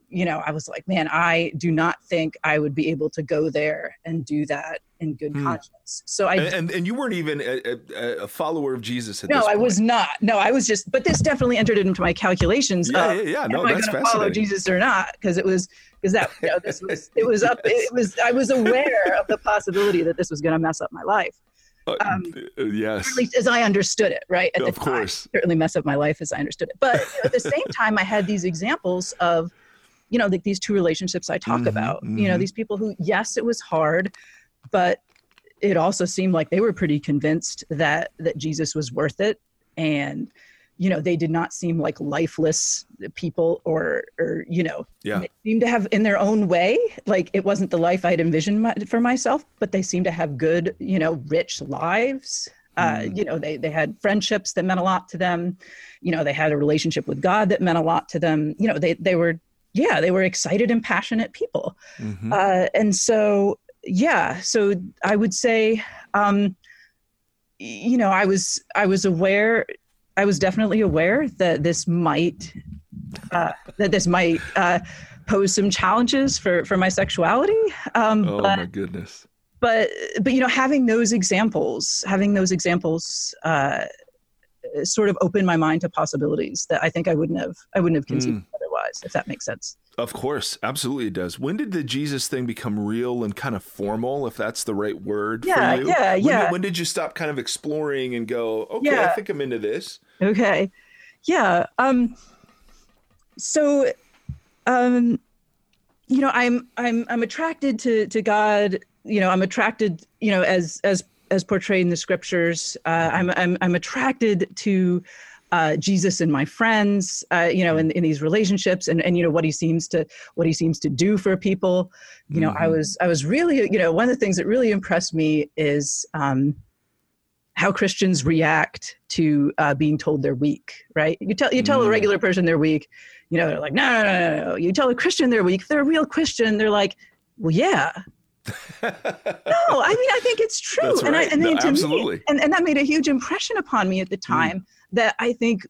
you know, I was like, man, I do not think I would be able to go there and do that in good hmm. conscience. So I and, and, and you weren't even a, a, follower of Jesus at no, I was not. No, I was just. But this definitely entered into my calculations. Yeah, of, yeah, yeah. No, am that's I follow Jesus or not? Because it was because that you know, this was it was up. It was I was aware of the possibility that this was going to mess up my life. Uh, um, uh, yes. At least as I understood it, right? At of course. Time, certainly mess up my life as I understood it. But you know, at the same time, I had these examples of you know, like these two relationships I talk mm-hmm, about. Mm-hmm. You know, mm-hmm. these people who, yes, it was hard, but it also seemed like they were pretty convinced that that Jesus was worth it, and you know, they did not seem like lifeless people, or or you know, yeah. they seemed to have in their own way. Like it wasn't the life I'd envisioned my, for myself, but they seemed to have good, you know, rich lives. Uh, mm. you know, they they had friendships that meant a lot to them. You know, they had a relationship with God that meant a lot to them. You know, they they were yeah, they were excited and passionate people. Mm-hmm. Uh, and so, yeah, so I would say, um, you know, I was I was aware, I was definitely aware that this might uh, that this might uh, pose some challenges for for my sexuality. Um, oh but, my goodness! But but you know, having those examples, having those examples. Uh, sort of opened my mind to possibilities that I think I wouldn't have I wouldn't have conceived mm otherwise, if that makes sense. Of course, absolutely it does. When did the Jesus thing become real and kind of formal, if that's the right word yeah, for you? Yeah, when yeah. Did, when did you stop kind of exploring and go, okay, yeah. I think I'm into this? Okay. Yeah. Um so um you know, I'm I'm I'm attracted to to God, you know, I'm attracted, you know, as as as portrayed in the scriptures. Uh, I'm I'm I'm attracted to uh, Jesus and my friends, uh, you know, in, in these relationships and, and, you know, what he seems to, what he seems to do for people. You know, mm-hmm. I was, I was really, you know, one of the things that really impressed me is um, how Christians react to uh, being told they're weak, right? You tell, you tell mm-hmm. a regular person they're weak, you know, they're like, no, no, no, no, no. You tell a Christian they're weak. They're a real Christian, they're like, well, yeah, no, I mean I think it's true, right. and I and no, absolutely, me, and, and that made a huge impression upon me at the mm. time. Mm that I think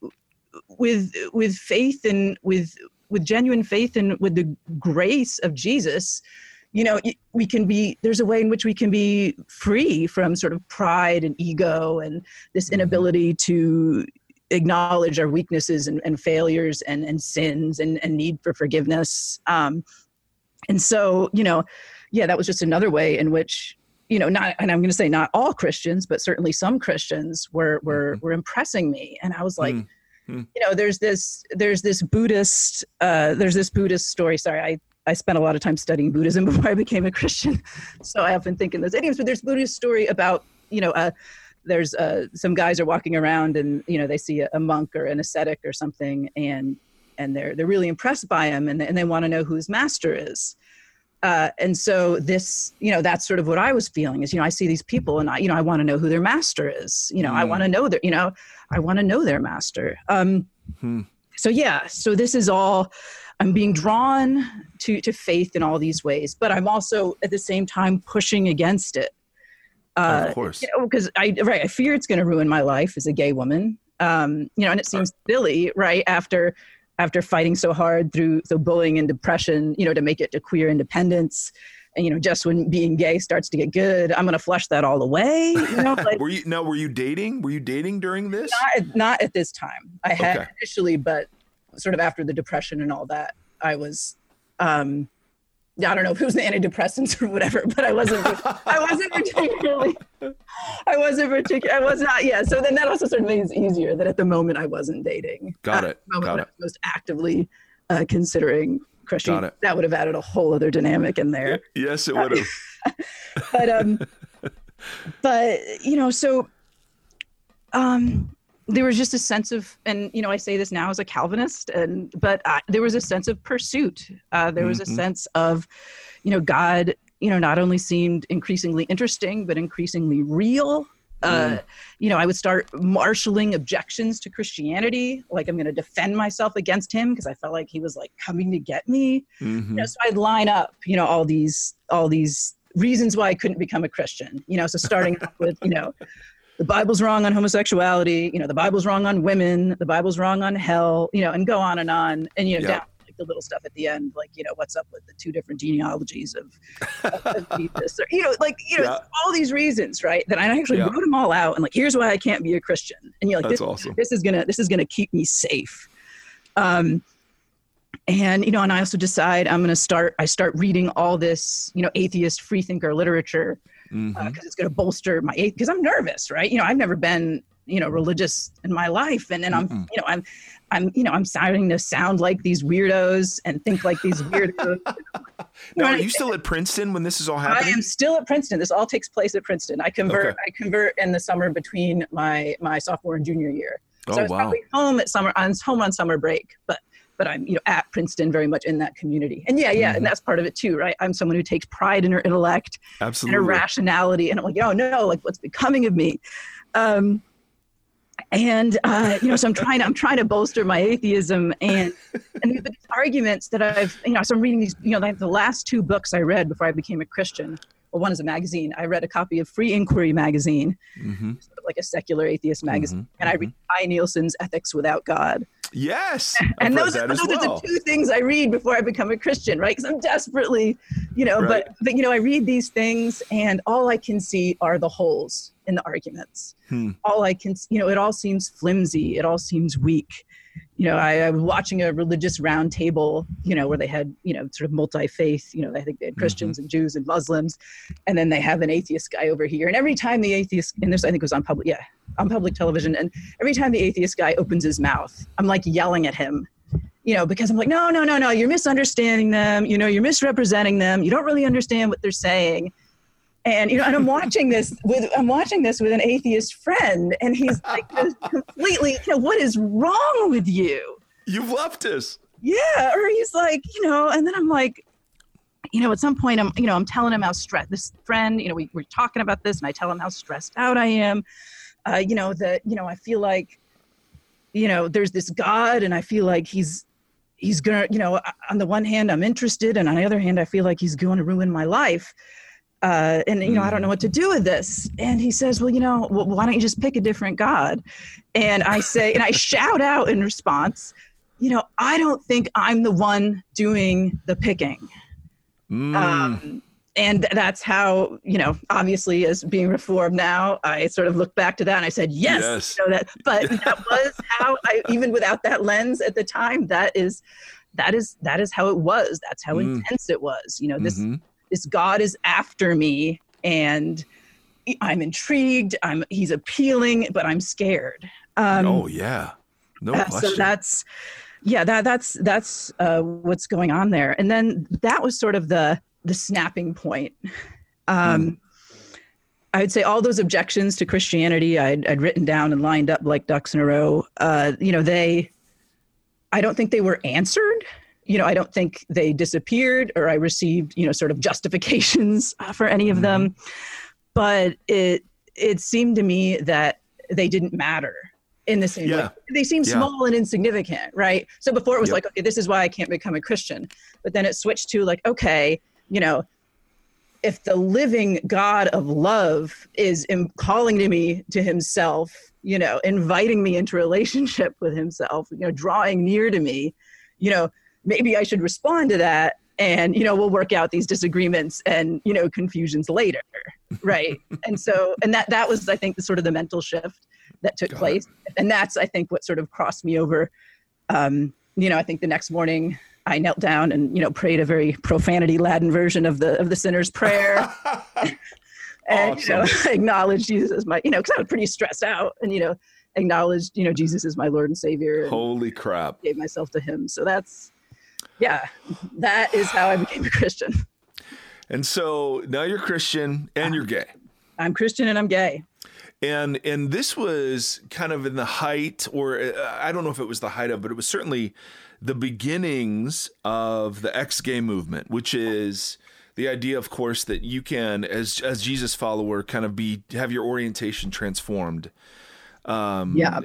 with with faith and with with genuine faith and with the grace of Jesus, you know, we can be there's a way in which we can be free from sort of pride and ego and this mm-hmm. inability to acknowledge our weaknesses and, and failures and, and sins and, and need for forgiveness. Um, and so, you know, yeah, that was just another way in which you know not and i'm going to say not all christians but certainly some christians were were mm-hmm. were impressing me and i was like mm-hmm. you know there's this there's this buddhist uh there's this buddhist story sorry i I spent a lot of time studying Buddhism before I became a Christian, so I often think in those idioms. But there's Buddhist story about you know uh, there's uh, some guys are walking around and you know they see a, a, monk or an ascetic or something and and they're they're really impressed by him and they, and they want to know who his master is uh, and so this, you know, that's sort of what I was feeling is, you know, I see these people and I, you know, I want to know who their master is. You know, mm. I want to know their, you know, I want to know their master. Um, hmm. So yeah, so this is all. I'm being drawn to to faith in all these ways, but I'm also at the same time pushing against it. Uh, of course, because you know, I right, I fear it's going to ruin my life as a gay woman. Um, you know, and it seems silly, right? After after fighting so hard through the bullying and depression, you know, to make it to queer independence. and you know just when being gay starts to get good i'm going to flush that all away you know like, were you no were you dating were you dating during this not, not at this time i had okay. initially but sort of after the depression and all that i was um I don't know if it was the antidepressants or whatever, but I wasn't. I wasn't particularly. I wasn't particular. I was not. Yeah. So then that also sort of makes it easier that at the moment I wasn't dating. Got it. Got it. most actively uh, considering Christian. Got it. That would have added a whole other dynamic in there. Yes, it would have. but um, but you know, so um, there was just a sense of and you know i say this now as a calvinist and but uh, there was a sense of pursuit uh, there was mm-hmm. a sense of you know god you know not only seemed increasingly interesting but increasingly real uh, mm. you know i would start marshaling objections to christianity like i'm going to defend myself against him because i felt like he was like coming to get me mm-hmm. you know, so i'd line up you know all these all these reasons why i couldn't become a christian you know so starting with you know the Bible's wrong on homosexuality, you know, the Bible's wrong on women, the Bible's wrong on hell, you know, and go on and on. And, you know, yeah. down like the little stuff at the end, like, you know, what's up with the two different genealogies of, of Jesus, or, you know, like, you know, yeah. all these reasons, right? That I actually yeah. wrote them all out and like, here's why I can't be a Christian. And you're like, That's this, awesome. this is gonna, this is gonna keep me safe. Um, and you know, and I also decide I'm going to start. I start reading all this, you know, atheist freethinker literature because mm-hmm. uh, it's going to bolster my because I'm nervous, right? You know, I've never been you know religious in my life, and then I'm Mm-mm. you know I'm I'm you know I'm starting to sound like these weirdos and think like these weirdos. now, are you still at Princeton when this is all happening? I am still at Princeton. This all takes place at Princeton. I convert okay. I convert in the summer between my my sophomore and junior year. So oh, I was wow. probably home at summer on home on summer break, but but I'm you know at Princeton very much in that community. And yeah, yeah, mm-hmm. and that's part of it too, right? I'm someone who takes pride in her intellect Absolutely. and her rationality, and I'm like, oh no, like what's becoming of me? Um, and uh, you know, so I'm trying to I'm trying to bolster my atheism and and these arguments that I've you know, so I'm reading these you know like the last two books I read before I became a Christian. Well, one is a magazine. I read a copy of Free Inquiry magazine, mm-hmm. like a secular atheist magazine, mm-hmm. and I read mm-hmm. Kai Nielsen's Ethics Without God. Yes. and those, those well. are the two things I read before I become a Christian, right? Because I'm desperately, you know, right. but, but, you know, I read these things and all I can see are the holes in the arguments. Hmm. All I can, you know, it all seems flimsy. It all seems weak you know, I, I, was watching a religious roundtable, you know, where they had, you know, sort of multi faith, you know, I think they had Christians mm-hmm. and Jews and Muslims, and then they have an atheist guy over here. And every time the atheist, and this I think was on public, yeah, on public television, and every time the atheist guy opens his mouth, I'm like yelling at him, you know, because I'm like, no, no, no, no, you're misunderstanding them, you know, you're misrepresenting them, you don't really understand what they're saying. And you know and i'm watching this with i'm watching this with an atheist friend and he's like completely you know what is wrong with you? You've left us yeah or he's like you know and then i'm like you know at some point i'm you know i'm telling him how stressed this friend you know we, we're talking about this and i tell him how stressed out i am uh, you know that you know i feel like you know there's this god and i feel like he's he's gonna you know on the one hand i'm interested and on the other hand i feel like he's going to ruin my life uh, and you know, I don't know what to do with this. And he says, well, you know, well, why don't you just pick a different God? And I say, and I shout out in response, you know, I don't think I'm the one doing the picking. Mm. Um, and that's how, you know, obviously as being reformed now, I sort of look back to that and I said, yes, yes. You know, that, but that was how I, even without that lens at the time, that is, that is, that is how it was. That's how mm. intense it was. You know, this, mm-hmm this God is after me and I'm intrigued. I'm he's appealing, but I'm scared. Um, oh yeah, no uh, question. So that's yeah that that's that's uh, what's going on there. And then that was sort of the the snapping point. Um, mm. I would say all those objections to Christianity I'd, I'd, written down and lined up like ducks in a row. Uh, you know, they, I don't think they were answered you know, I don't think they disappeared or I received, you know, sort of justifications for any of them. Mm-hmm. But it it seemed to me that they didn't matter in the same yeah. way. They seemed yeah. small and insignificant, right? So before it was yep. like, okay, this is why I can't become a Christian. But then it switched to like, okay, you know, if the living God of love is calling to me to himself, you know, inviting me into relationship with himself, you know, drawing near to me, you know, maybe I should respond to that and you know we'll work out these disagreements and you know confusions later. Right. And so and that that was i think the sort of the mental shift that took Got place. It. and that's i think what sort of crossed me over um you know i think the next morning i knelt down and you know prayed a very profanity laden version of the of the sinner's prayer and awesome. you know acknowledged jesus as my you know because i was pretty stressed out and you know acknowledged you know jesus is my lord and savior and holy crap gave myself to him so that's yeah, that is how I became a Christian. And so now you're Christian and you're gay. I'm Christian and I'm gay. And and this was kind of in the height, or uh, I don't know if it was the height of, but it was certainly the beginnings of the ex-gay movement, which is the idea, of course, that you can, as as Jesus follower, kind of be have your orientation transformed. Um, yeah.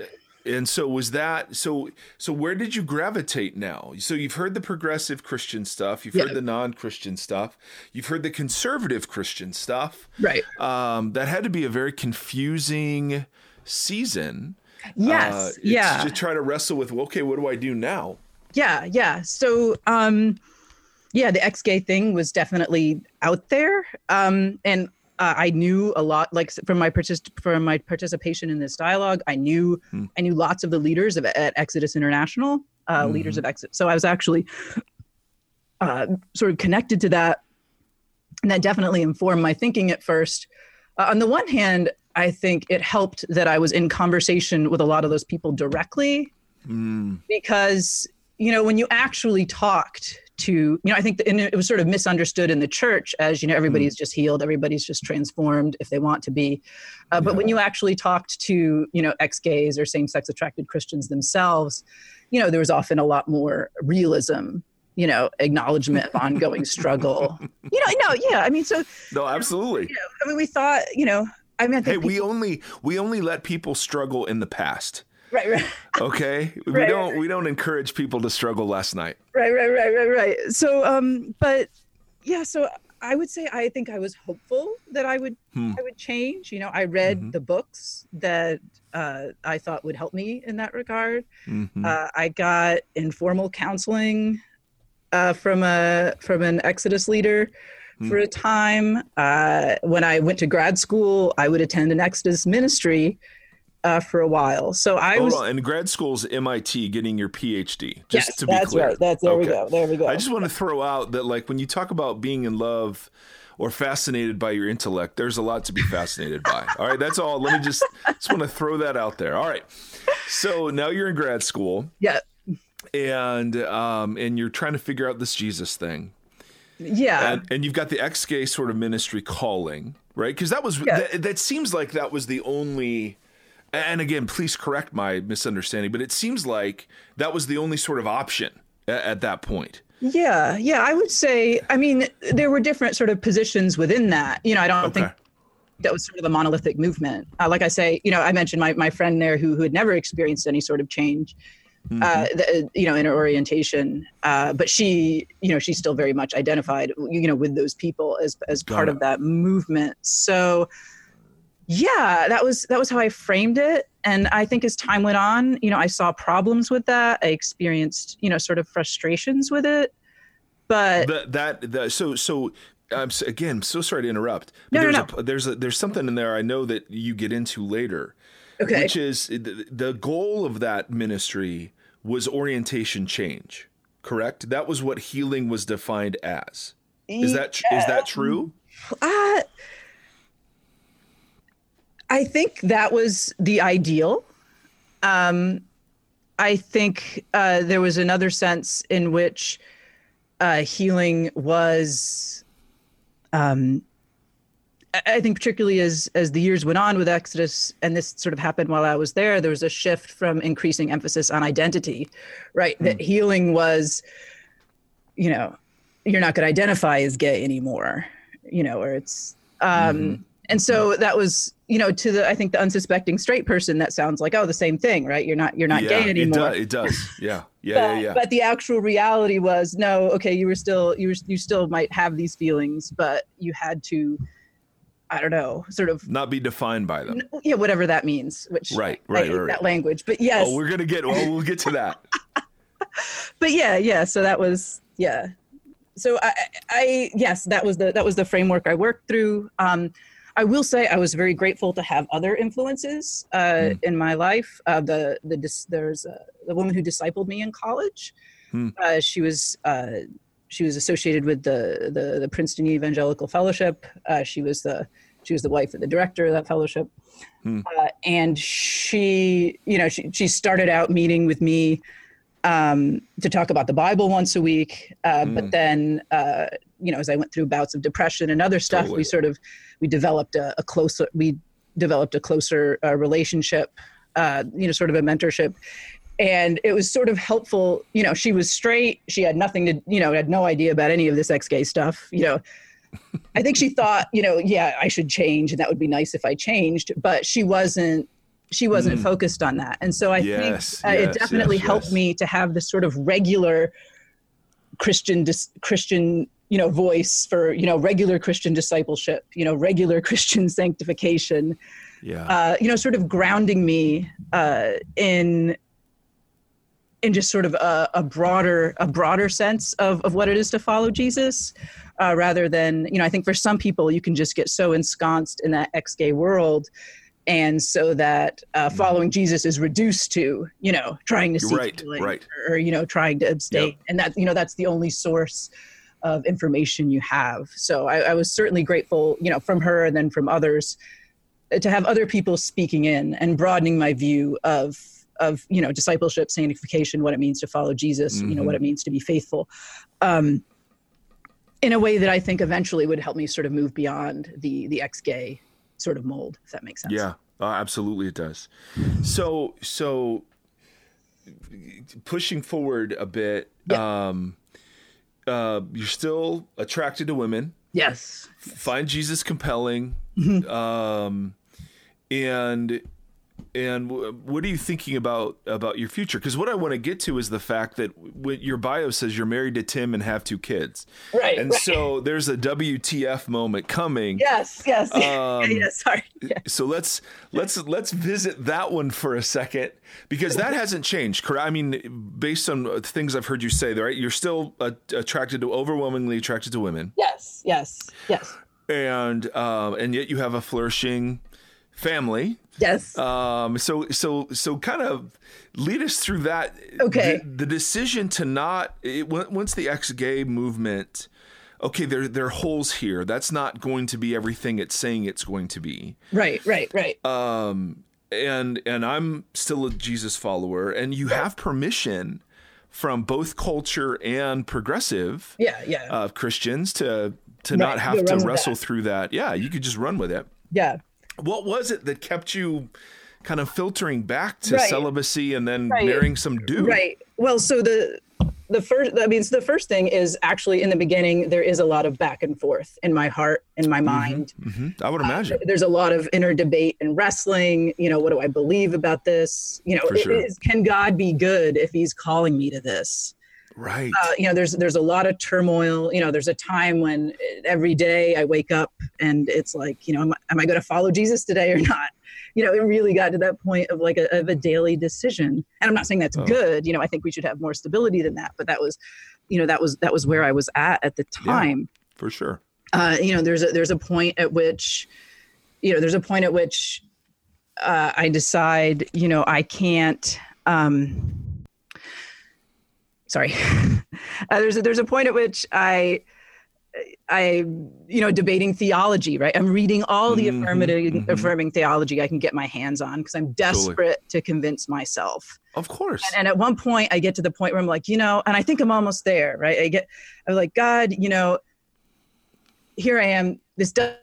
and so was that so so where did you gravitate now? So you've heard the progressive christian stuff you've yeah. heard the non-christian stuff you've heard the conservative christian stuff. Right. Um, that had to be a very confusing season. Yes. uh, yeah. to try to wrestle with well, okay what do i do now yeah yeah so um yeah the ex-gay thing was definitely out there um and uh, I knew a lot, like from my partic- from my participation in this dialogue. I knew hmm. I knew lots of the leaders of at Exodus International, uh, mm-hmm. leaders of Exodus. So I was actually uh, sort of connected to that, and that definitely informed my thinking at first. Uh, on the one hand, I think it helped that I was in conversation with a lot of those people directly, mm. because you know when you actually talked to you know i think the, and it was sort of misunderstood in the church as you know everybody's mm. just healed everybody's just transformed if they want to be uh, but yeah. when you actually talked to you know ex-gays or same-sex attracted christians themselves you know there was often a lot more realism you know acknowledgement of ongoing struggle you know no yeah i mean so no absolutely you know, i mean we thought you know i mean I hey people, we only we only let people struggle in the past Right, right. Okay, we right, don't right. we don't encourage people to struggle last night. Right, right, right, right, right. So, um, but yeah, so I would say I think I was hopeful that I would hmm. I would change. You know, I read mm-hmm. the books that uh, I thought would help me in that regard. Mm-hmm. Uh, I got informal counseling uh, from a from an Exodus leader hmm. for a time. Uh, when I went to grad school, I would attend an Exodus ministry uh, for a while. So I Hold was on. in grad school's MIT getting your PhD. Just yes, to be that's clear. right. That's there okay. we go. There we go. I just want to throw out that like when you talk about being in love or fascinated by your intellect, there's a lot to be fascinated by. All right, that's all. Let me just just want to throw that out there. All right. So now you're in grad school. Yeah. And um and you're trying to figure out this Jesus thing. Yeah. And, and you've got the ex-gay sort of ministry calling, right? Because that was yeah. that, that seems like that was the only and again, please correct my misunderstanding, but it seems like that was the only sort of option at, at that point. Yeah, yeah, I would say. I mean, there were different sort of positions within that. You know, I don't okay. think that was sort of a monolithic movement. Uh, like I say, you know, I mentioned my, my friend there who, who had never experienced any sort of change, mm-hmm. uh, the, you know, in her orientation. Uh, but she, you know, she's still very much identified, you know, with those people as, as part of that movement. So, yeah that was that was how i framed it and i think as time went on you know i saw problems with that i experienced you know sort of frustrations with it but that that, so so I'm again so sorry to interrupt. no, there's no, no. A, there's a, there's something in there I know that you get into later, okay. which is the, the goal of that ministry was orientation change. Correct. That was what healing was defined as. Is that is that true? Uh, I think that was the ideal. Um, I think uh, there was another sense in which uh, healing was. Um, I think particularly as as the years went on with Exodus, and this sort of happened while I was there, there was a shift from increasing emphasis on identity, right? Mm. That healing was, you know, you're not going to identify as gay anymore, you know, or it's um, mm-hmm and so that was you know to the i think the unsuspecting straight person that sounds like oh the same thing right? You're not you're not yeah, gay anymore it does, it does. yeah yeah, but, yeah yeah. but the actual reality was no okay you were still you were you still might have these feelings but you had to i don't know sort of not be defined by them. Yeah whatever that means which right right, right, right. that language but yes. Oh we're gonna get well we'll get to that. But yeah yeah so that was yeah. So I, I, yes, that was the that was the framework I worked through. Um, I will say I was very grateful to have other influences uh, mm. in my life. Uh, the the there's a, the woman who discipled me in college. Mm. Uh, she was uh, she was associated with the the, the Princeton Evangelical Fellowship. Uh, she was the she was the wife of the director of that fellowship, mm. and she you know she she started out meeting with me um, to talk about the Bible once a week. But then, uh, you know, as I went through bouts of depression and other stuff, totally. we sort of we developed a, a closer we developed a closer uh, relationship. Uh, you know, sort of a mentorship. And it was sort of helpful. You know, she was straight. She had nothing to, you know, had no idea about any of this ex gay stuff. You know, I think she thought, you know, yeah, I should change, and that would be nice if I changed. But she wasn't she wasn't mm. focused on that. And so I yes, think uh, yes, it definitely yes, helped me to have this sort of regular Christian dis- Christian you know voice for you know regular Christian discipleship, you know regular Christian sanctification. Yeah. Uh, you know, sort of grounding me uh, in in just sort of a, a, broader a broader sense of, of what it is to follow Jesus, uh, rather than you know I think for some people you can just get so ensconced in that ex gay world and so that uh, mm-hmm. following Jesus is reduced to you know trying to seek right, healing right. or, you know trying to abstain, yep. and that you know that's the only source of information you have. So I, I, was certainly grateful, you know, from her and then from others uh, to have other people speaking in and broadening my view of of you know discipleship, sanctification, what it means to follow Jesus, mm-hmm. you know what mm-hmm. it means to be faithful. Um, in a way that I think eventually would help me sort of move beyond the the ex gay sort of mold, if that makes sense. Yeah, uh, absolutely, it does. So, so pushing forward a bit, yeah. um, uh, you're still attracted to women. Yes. Find Jesus compelling. Mm-hmm. Um, and and what are you thinking about about your future? Because what I want to get to is the fact that your bio says you're married to Tim and have two kids. Right. And right. so there's a WTF moment coming. Yes. Yes. Um, yeah, yeah, sorry. Yeah. So let's let's let's visit that one for a second because that hasn't changed. Correct. I mean, based on things I've heard you say, right? You're still uh, attracted to overwhelmingly attracted to women. Yes. Yes. Yes. And um, and yet you have a flourishing family Yes. Um, so so so kind of lead us through that. Okay. The, the decision to not it, once the ex-gay movement. Okay, there there are holes here. That's not going to be everything it's saying it's going to be. Right. Right. Right. Um, and and I'm still a Jesus follower, and you have permission from both culture and progressive yeah yeah uh, Christians to to right. not have to wrestle that. through that. Yeah, you could just run with it. Yeah what was it that kept you kind of filtering back to right. celibacy and then right. marrying some dude? Right. Well, so the the first i mean so the first thing is actually in the beginning there is a lot of back and forth in my heart in my mm-hmm. mind mm-hmm. i would imagine uh, there's a lot of inner debate and wrestling you know what do i believe about this you know sure. is, can god be good if he's calling me to this right. Uh, you know there's there's a lot of turmoil. You know there's a time when every day i wake up and it's like you know am, am i going to follow jesus today or not? You know it really got to that point of like a, of a daily decision. And i'm not saying that's oh. good. You know i think we should have more stability than that. But that was you know that was that was where i was at at the time. Yeah, for sure. Uh, you know there's a there's a point at which you know there's a point at which uh, i decide you know i can't um sorry. uh, there's a, there's a point at which I I you know debating theology, right? I'm reading all the mm-hmm, affirmative mm-hmm. affirming theology I can get my hands on because I'm desperate totally. to convince myself. Of course. And, and, at one point I get to the point where I'm like, you know, and I think I'm almost there, right? I get I'm like, God, you know, here I am. This does,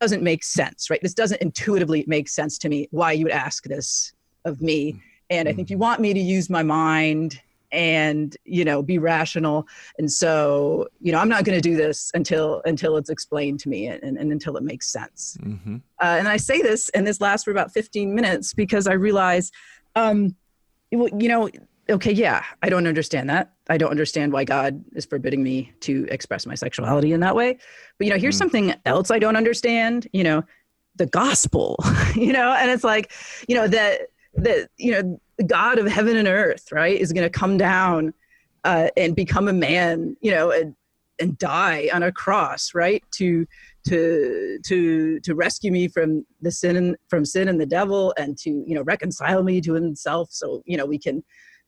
doesn't make sense, right? This doesn't intuitively make sense to me why you would ask this of me. And I think you mm-hmm. want me to use my mind and you know be rational. And so you know i'm not going to do this until until it's explained to me and, and until it makes sense. Mm-hmm. uh, and i say this and this lasts for about 15 minutes because i realize um you know okay yeah i don't understand that. I don't understand why god is forbidding me to express my sexuality in that way. But you know here's mm. something else i don't understand you know the gospel you know? And it's like you know that that you know the God of heaven and earth, right, is going to come down uh, and become a man, you know, and and die on a cross, right? To to to to rescue me from the sin and from sin and the devil and to you know reconcile me to himself so you know we can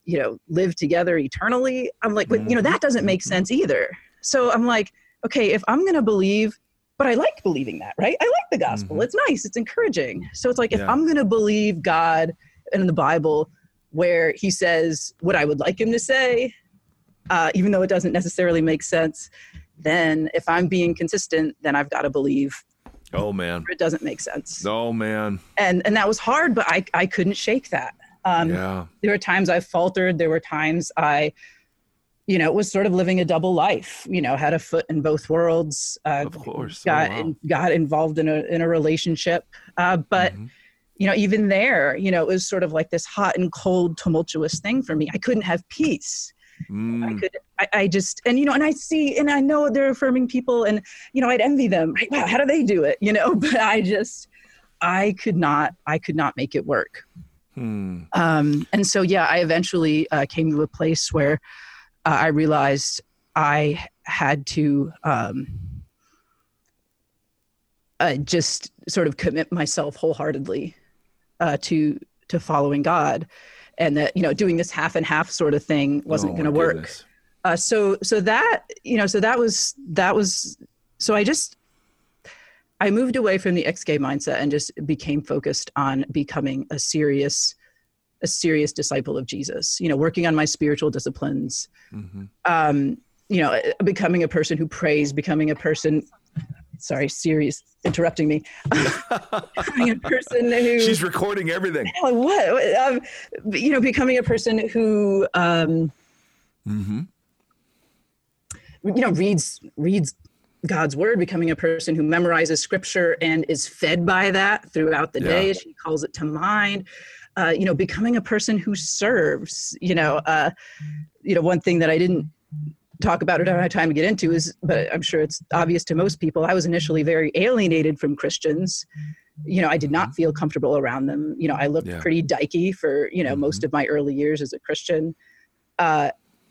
you know live together eternally i'm like but, you know that doesn't make mm-hmm. sense either so i'm like okay if i'm going to believe but i like believing that right i like the gospel mm-hmm. it's nice it's encouraging so it's like if yeah. i'm going to believe god and the bible where he says what i would like him to say uh, even though it doesn't necessarily make sense then if I'm being consistent, then I've got to believe. Oh man, it doesn't make sense. Oh man, and and that was hard, but I I couldn't shake that. Um, yeah. There were times I faltered. There were times I, you know, was sort of living a double life. You know, had a foot in both worlds. Uh, of course, got oh, wow. got involved in a in a relationship, uh, but. Mm-hmm you know, even there, you know, it was sort of like this hot and cold, tumultuous thing for me. I couldn't have peace. Mm. I could, I, I, just, and you know, and I see, and I know they're affirming people, and you know, I'd envy them. Right? Wow, how do they do it? You know, but I just, I could not, I could not make it work. Hmm. Um, and so, yeah, I eventually uh, came to a place where uh, I realized I had to um, uh, just sort of commit myself wholeheartedly uh, to to following God and that you know doing this half and half sort of thing wasn't oh, going to work. uh, so so that you know so that was that was so i just i moved away from the ex-gay mindset and just became focused on becoming a serious a serious disciple of jesus you know working on my spiritual disciplines. Mm-hmm. um you know becoming a person who prays becoming a person sorry, Siri's interrupting me. becoming a person who she's recording everything. What um, you know, becoming a person who um, mm-hmm. you know reads reads God's word, becoming a person who memorizes scripture and is fed by that throughout the yeah. day. She calls it to mind. Uh, you know, becoming a person who serves. You know, uh, you know, one thing that I didn't talk about it. I don't have time to get into is, but I'm sure it's obvious to most people. I was initially very alienated from Christians. You know, I did not feel comfortable around them. You know, I looked yeah. pretty dykey for you know mm-hmm. most of my early years as a Christian. Uh,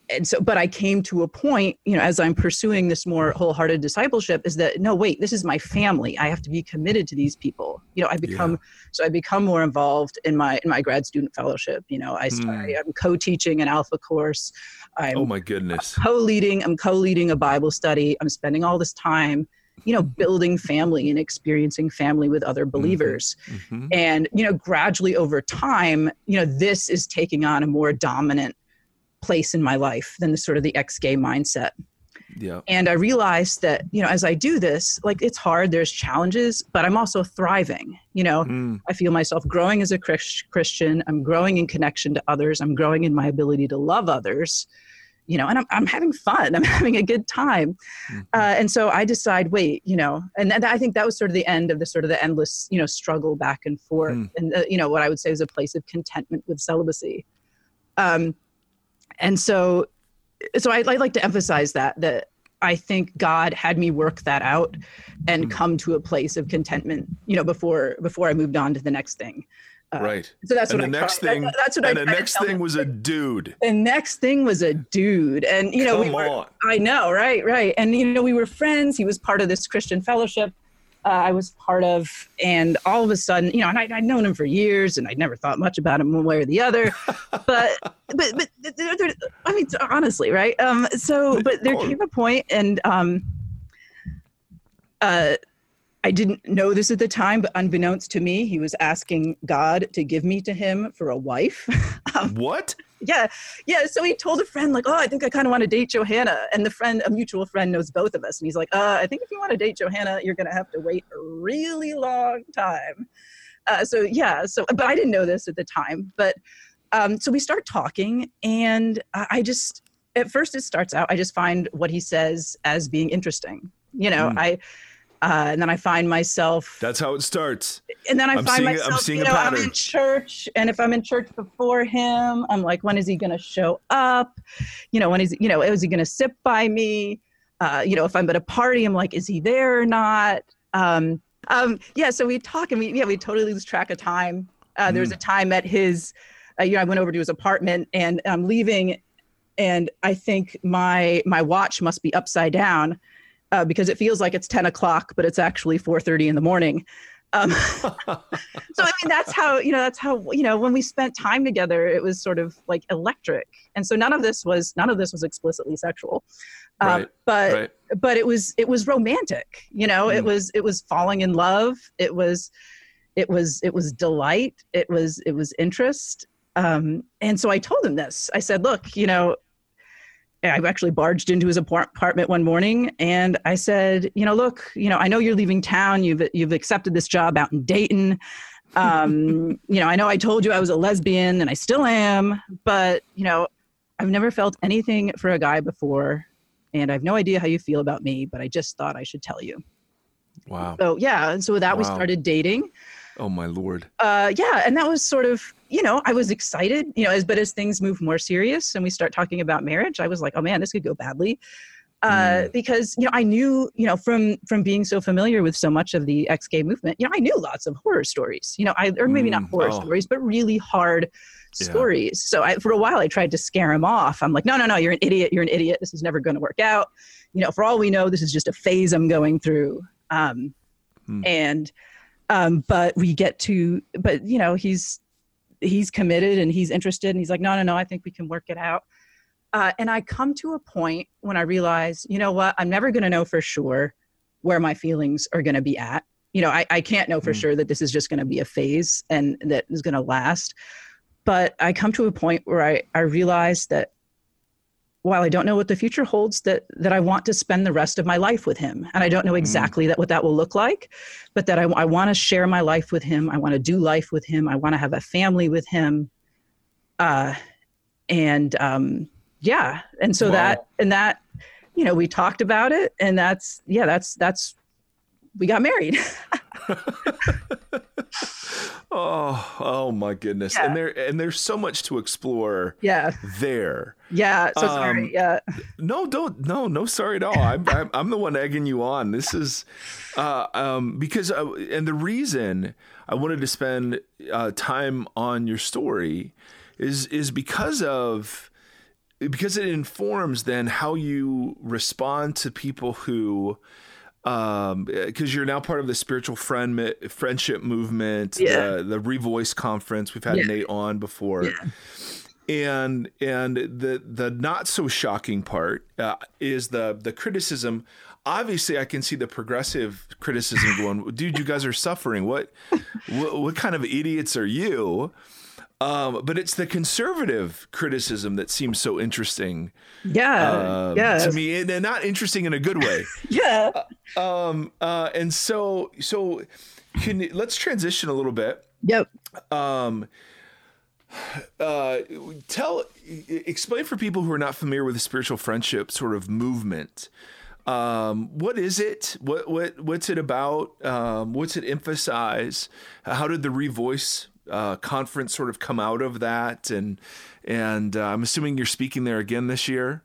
and so, but I came to a point, you know, as I'm pursuing this more wholehearted discipleship, is that no, wait, this is my family. I have to be committed to these people. You know, I become yeah. so I become more involved in my in my grad student fellowship. You know, I start, mm. I'm co-teaching an alpha course. I'm oh my goodness, co-leading. I'm co-leading a Bible study. I'm spending all this time you know building family and experiencing family with other mm-hmm. believers mm-hmm. Mm-hmm. and you know gradually over time you know this is taking on a more dominant place in my life than the sort of the ex-gay mindset. Yeah. And I realized that, you know, as I do this, like it's hard, there's challenges, but I'm also thriving. You know, mm. I feel myself growing as a Christian. I'm growing in connection to others. I'm growing in my ability to love others, you know, and I'm, I'm having fun. I'm having a good time. Mm-hmm. Uh, and so I decide, wait, you know, and, and I think that was sort of the end of the sort of the endless, you know, struggle back and forth. Mm. And, uh, you know, what I would say is a place of contentment with celibacy. Um, and so so I, I like to emphasize that that I think God had me work that out and mm. come to a place of contentment, you know, before before I moved on to the next thing. Uh, right. So that's and what the I next thing. That, that's what and I. the next thing was a dude. The next thing was a dude, and you know, Come we were. On. I know, right, right, and you know, we were friends. He was part of this Christian fellowship uh, I was part of, and all of a sudden, you know, and I, would known him for years, and I'd never thought much about him one way or the other. but, but, but, I mean, honestly, right? Um, so, but there came a point, and um, uh, I didn't know this at the time, but unbeknownst to me, he was asking God to give me to him for a wife. um, what? yeah, yeah. So he told a friend, like, oh, I think I kind of want to date Johanna. And the friend, a mutual friend, knows both of us. And he's like, uh, I think if you want to date Johanna, you're going to have to wait a really long time. Uh, so yeah, so but I didn't know this at the time. But um, so we start talking, and I just at first it starts out. I just find what he says as being interesting. You know, mm. I uh, and then I find myself. That's how it starts. And then I I'm find seeing, myself, I'm seeing you know. I'm in church, and if I'm in church before him, I'm like, when is he going to show up? You know, when is you know, is he going to sit by me? Uh, you know, if I'm at a party, I'm like, is he there or not? Um, um, yeah, so we talk, and we yeah, we totally lose track of time. Uh, mm. There was hmm. a time at his, uh, you know, I went over to his apartment, and I'm leaving, and I think my my watch must be upside down uh, because it feels like it's 10 o'clock, but it's actually 4:30 in the morning. Um, so I mean, that's how you know that's how you know when we spent time together, it was sort of like electric, and so none of this was none of this was explicitly sexual, um, right, but right. but it was it was romantic. You know, mm. it was it was falling in love. It was it was it was delight. It was it was interest. Um, and so I told him this. I said, look, you know, I actually barged into his apartment one morning and I said, you know, look, you know, I know you're leaving town. You've you've accepted this job out in Dayton. Um, you know, I know I told you I was a lesbian and I still am, but you know, I've never felt anything for a guy before and I have no idea how you feel about me, but I just thought I should tell you. Wow. So yeah, and so with that wow. we started dating. Oh my lord. Uh, yeah, and that was sort of you know I was excited, you know, as but as things move more serious and we start talking about marriage, I was like, oh man, this could go badly. Uh, mm. because you know I knew you know from from being so familiar with so much of the ex-gay movement, you know I knew lots of horror stories, you know, I or maybe mm. not horror oh. stories, but really hard yeah. stories. So I, for a while I tried to scare him off. I'm like, no, no, no, you're an idiot. You're an idiot. This is never going to work out. You know, for all we know, this is just a phase I'm going through. Um, mm. And um, but we get to, but you know, he's he's committed and he's interested, and he's like, no, no, no, I think we can work it out. Uh, and I come to a point when I realize, you know what, I'm never going to know for sure where my feelings are going to be at. You know, I, I can't know for mm. sure that this is just going to be a phase and that is going to last. But I come to a point where I, I realize that while I don't know what the future holds, that that I want to spend the rest of my life with him, and I don't know mm-hmm. exactly mm. that what that will look like, but that I, I want to share my life with him. I want to do life with him. I want to have a family with him. Uh, and um, yeah, and so wow. that and that, you know, we talked about it, and that's yeah, that's that's we got married. oh, oh my goodness. Yeah. And there and there's so much to explore yeah. there. Yeah, so um, sorry. Yeah. No, don't no, no sorry at all. I'm, I'm, I'm the one egging you on. This is uh um because uh, and the reason I wanted to spend uh, time on your story is is because of because it informs then how you respond to people who um because you're now part of the spiritual friend friendship movement yeah. the, the revoice conference we've had yeah. nate on before yeah. and and the the not so shocking part uh, is the the criticism obviously i can see the progressive criticism going dude you guys are suffering what what, what kind of idiots are you um, but it's the conservative criticism that seems so interesting. Yeah, uh, yeah. To me, and not interesting in a good way. yeah. Uh, um. Uh. And so, so, can let's transition a little bit. Yep. Um. Uh. Tell, explain for people who are not familiar with the spiritual friendship sort of movement. Um, what is it? What what what's it about? Um, what's it emphasize? How did the Revoice uh, conference sort of come out of that? And and uh, I'm assuming you're speaking there again this year.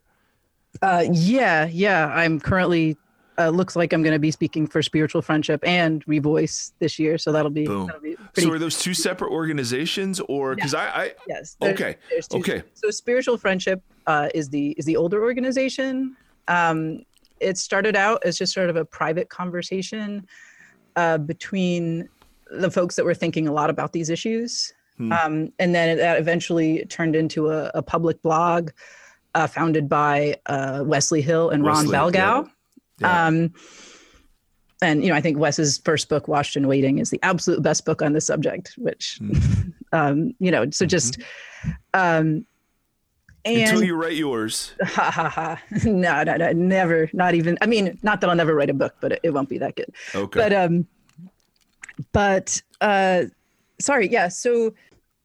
Uh, yeah, yeah. I'm currently uh, looks like I'm going to be speaking for Spiritual Friendship and Revoice this year, so that'll be. Boom. That'll be pretty... So are those two separate organizations, or because I, I, yes, there's, okay, there's okay. So Spiritual Friendship uh, is the is the older organization. Um, it started out as just sort of a private conversation uh, between the folks that were thinking a lot about these issues. Hmm. Um, and then that eventually turned into a, a public blog uh, founded by uh, Wesley Hill and Ron Wesley, Belgau. Yeah. Yeah. Um, and you know, I think Wes's first book, Washed and Waiting, is the absolute best book on the subject. Which, mm-hmm. um, you know, so just um, and, until you write yours. Ha ha ha! No, no, no, never. Not even. I mean, not that I'll never write a book, but it, it won't be that good. Okay. But um, but uh, sorry, yeah. So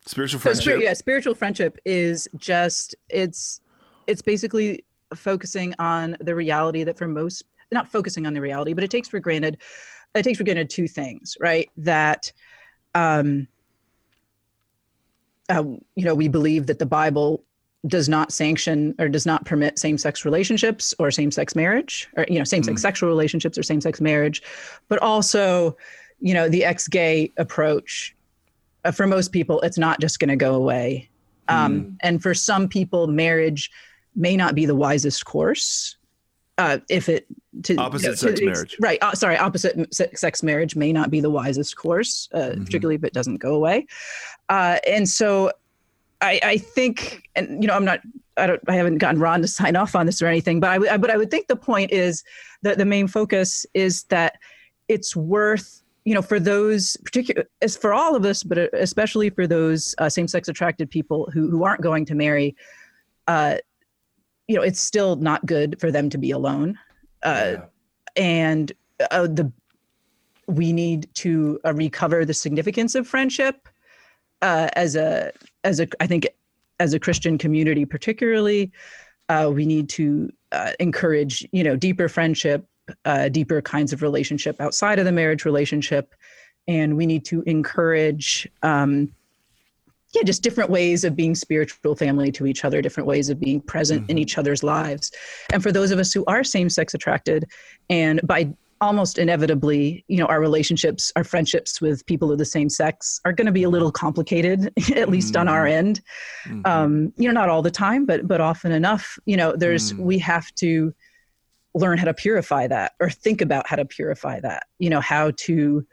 spiritual friendship. So, yeah, spiritual friendship is just it's it's basically focusing on the reality that for most not focusing on the reality, but it takes for granted it takes for granted two things, right? That um uh, you know, we believe that the Bible does not sanction or does not permit same-sex relationships or same-sex marriage or you know same-sex mm. sexual relationships or same-sex marriage but also you know the ex-gay approach uh, for most people it's not just going to go away um, mm. and for some people marriage may not be the wisest course. Uh, if it to opposite you know, sex to, marriage, right? Uh, sorry, opposite sex marriage may not be the wisest course, uh, mm-hmm. particularly if it doesn't go away. Uh, and so, I, I think, and you know, I'm not, I don't, I haven't gotten Ron to sign off on this or anything, but I, w- but I would think the point is that the main focus is that it's worth you know, for those particular, as for all of us, but especially for those uh, same-sex attracted people who who aren't going to marry, uh, you know, it's still not good for them to be alone, uh, yeah. and uh, the we need to uh, recover the significance of friendship uh, as a as a I think as a Christian community, particularly, we need to encourage you know deeper friendship uh, deeper kinds of relationship outside of the marriage relationship and we need to encourage um, yeah just different ways of being spiritual family to each other different ways of being present mm-hmm. in each other's lives and for those of us who are same sex attracted and by almost inevitably you know our relationships our friendships with people of the same sex are going to be a little complicated at least mm-hmm. on our mm-hmm. end mm-hmm. um, you know not all the time but but often enough you know there's mm. we have to learn how to purify that or think about how to purify that you know how to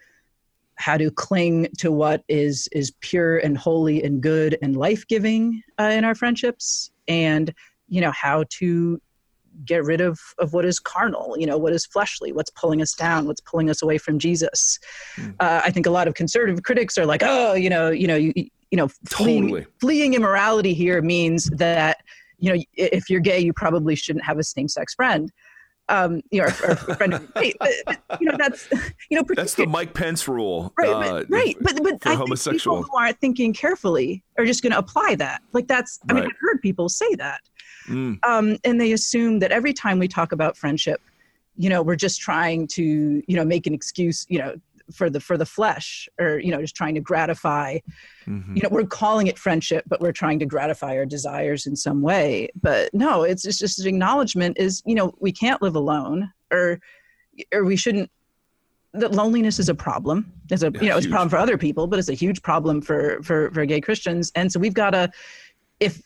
how to cling to what is is pure and holy and good and life-giving uh, in our friendships and you know how to get rid of of what is carnal you know what is fleshly what's pulling us down what's pulling us away from jesus mm. uh, i think a lot of conservative critics are like oh you know you know you, you know fleeing, totally. fleeing immorality here means that you know if you're gay you probably shouldn't have a same-sex friend um, you know, friend of but, but, you know, that's you know, that's the Mike Pence rule, right? Uh, but, right, but but I homosexual. think people who aren't thinking carefully are just going to apply that. Like that's, I right. mean, I've heard people say that, mm. um, and they assume that every time we talk about friendship, you know, we're just trying to, you know, make an excuse, you know, for the for the flesh or you know just trying to gratify mm-hmm. you know we're calling it friendship but we're trying to gratify our desires in some way. But no it's just, just an acknowledgement is you know we can't live alone or or we shouldn't that loneliness is a problem. It's a yeah, you know it's a problem for other people but it's a huge problem for for for gay christians. And so we've got to if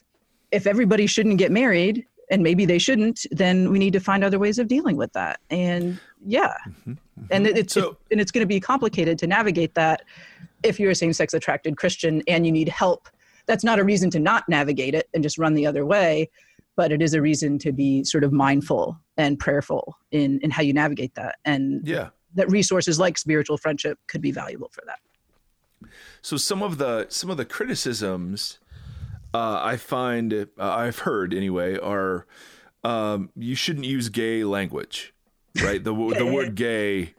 if everybody shouldn't get married and maybe they shouldn't then we need to find other ways of dealing with that and yeah mm-hmm. Mm-hmm. And it's so, and it's going to be complicated to navigate that if you're a same-sex attracted Christian and you need help. That's not a reason to not navigate it and just run the other way, but it is a reason to be sort of mindful and prayerful in in how you navigate that. And yeah, that resources like spiritual friendship could be valuable for that. So some of the some of the criticisms uh, I find uh, I've heard anyway are um, you shouldn't use gay language right? The the word gay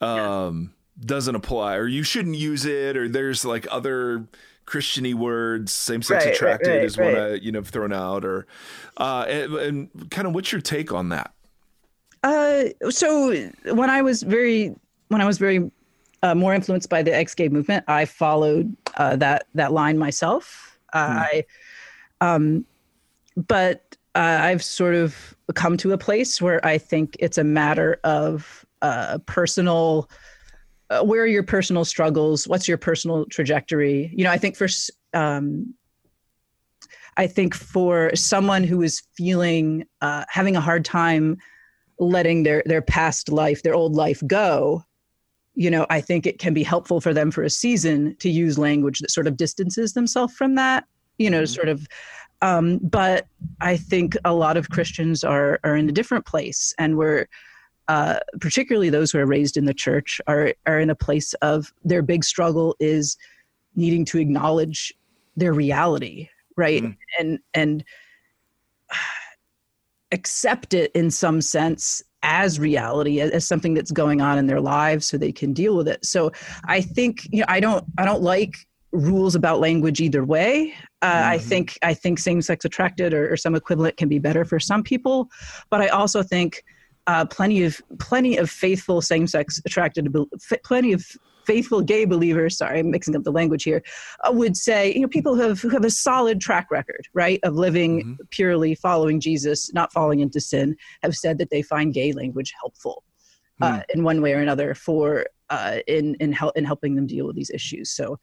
um, doesn't apply, or you shouldn't use it, or there's like other Christiany words, same sex right, attracted right, right, is one I you know thrown out, or uh, and, and kind of what's your take on that? Uh, so when I was very when I was very uh, more influenced by the ex gay movement, I followed uh, that that line myself. Hmm. I, um, but uh, I've sort of come to a place where I think it's a matter of uh, personal. Uh, where are your personal struggles? What's your personal trajectory? You know, I think for um, I think for someone who is feeling uh, having a hard time letting their their past life, their old life go, you know, I think it can be helpful for them for a season to use language that sort of distances themselves from that. You know, mm-hmm. sort of um, but I think a lot of Christians are are in a different place, and we're uh, particularly those who are raised in the church are are in a place of their big struggle is needing to acknowledge their reality, right, mm. and and accept it in some sense as reality as, as, something that's going on in their lives so they can deal with it so i think you know i don't i don't like rules about language either way. Uh, mm-hmm. I think I think same-sex attracted or, or, some equivalent can be better for some people, but I also think uh, plenty of plenty of faithful same-sex attracted, plenty of faithful gay believers. Sorry, I'm mixing up the language here. Uh, would say you know people who have who have a solid track record, right, of living mm-hmm. purely following Jesus, not falling into sin, have said that they find gay language helpful. Uh, mm. in one way or another, for uh, in in, help, in helping them deal with these issues. So,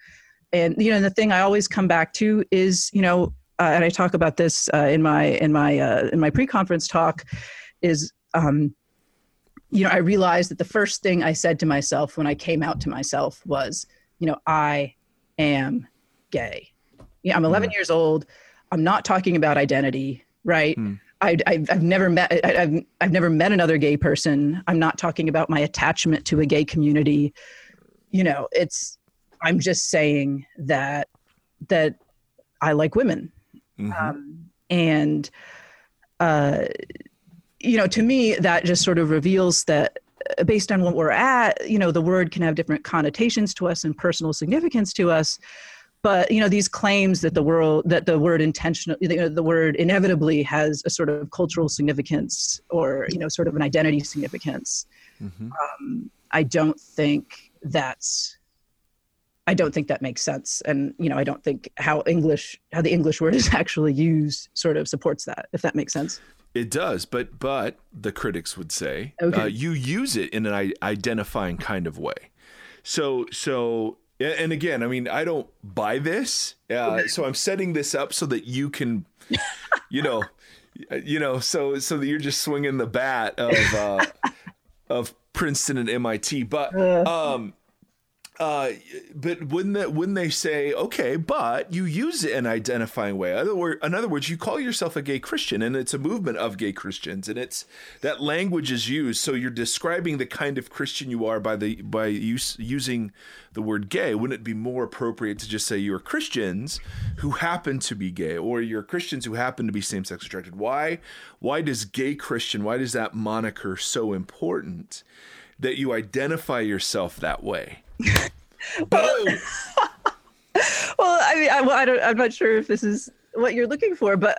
and you know and the thing i always come back to is you know uh, and I talk about this uh, in my in my uh, in my pre-conference talk, is um, you know I realized that the first thing I said to myself when I came out to myself was, you know, I am gay. Yeah, I'm 11 mm. years old. I'm not talking about identity, right? Mm. I, have never met I, have I've never met another gay person. I'm not talking about my attachment to a gay community. You know, it's I'm just saying that that I like women, mm-hmm. um, and uh, you know, to me, that just sort of reveals that uh, based on what we're at, you know, the word can have different connotations to us and personal significance to us. But you know these claims that the world that the word intentional you know, the word inevitably has a sort of cultural significance or you know sort of an identity significance. Mm-hmm. um, i don't think that's i don't think that makes sense. And you know i don't think how english how the english word is actually used sort of supports that if that makes sense it does, but but the critics would say okay. uh, you use it in an identifying kind of way. So so and again, I mean, I don't buy this, uh, so I'm setting this up so that you can, you know, you know, so so that you're just swinging the bat of uh, of Princeton and MIT, but um, uh, but when the, when they say okay, but you use it in an identifying way. Other word, in other words, you call yourself a gay Christian, and it's a movement of gay Christians, and it's that language is used. So you're describing the kind of Christian you are by the by use, using the word gay. Wouldn't it be more appropriate to just say you're Christians who happen to be gay, or you're Christians who happen to be same sex attracted? Why why does gay Christian? Why does that moniker so important that you identify yourself that way? well, well, I mean, I, well, I don't, I'm not sure if this is what you're looking for, but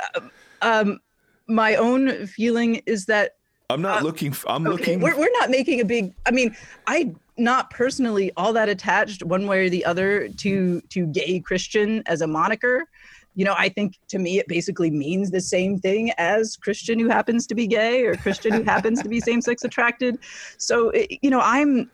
um, my own feeling is that I'm not uh, looking. I'm okay, looking. We're, we're not making a big. I mean, I not personally all that attached one way or the other to to gay Christian as a moniker. You know, I think to me it basically means the same thing as Christian who happens to be gay or Christian who happens to be same sex attracted. So, you know, I'm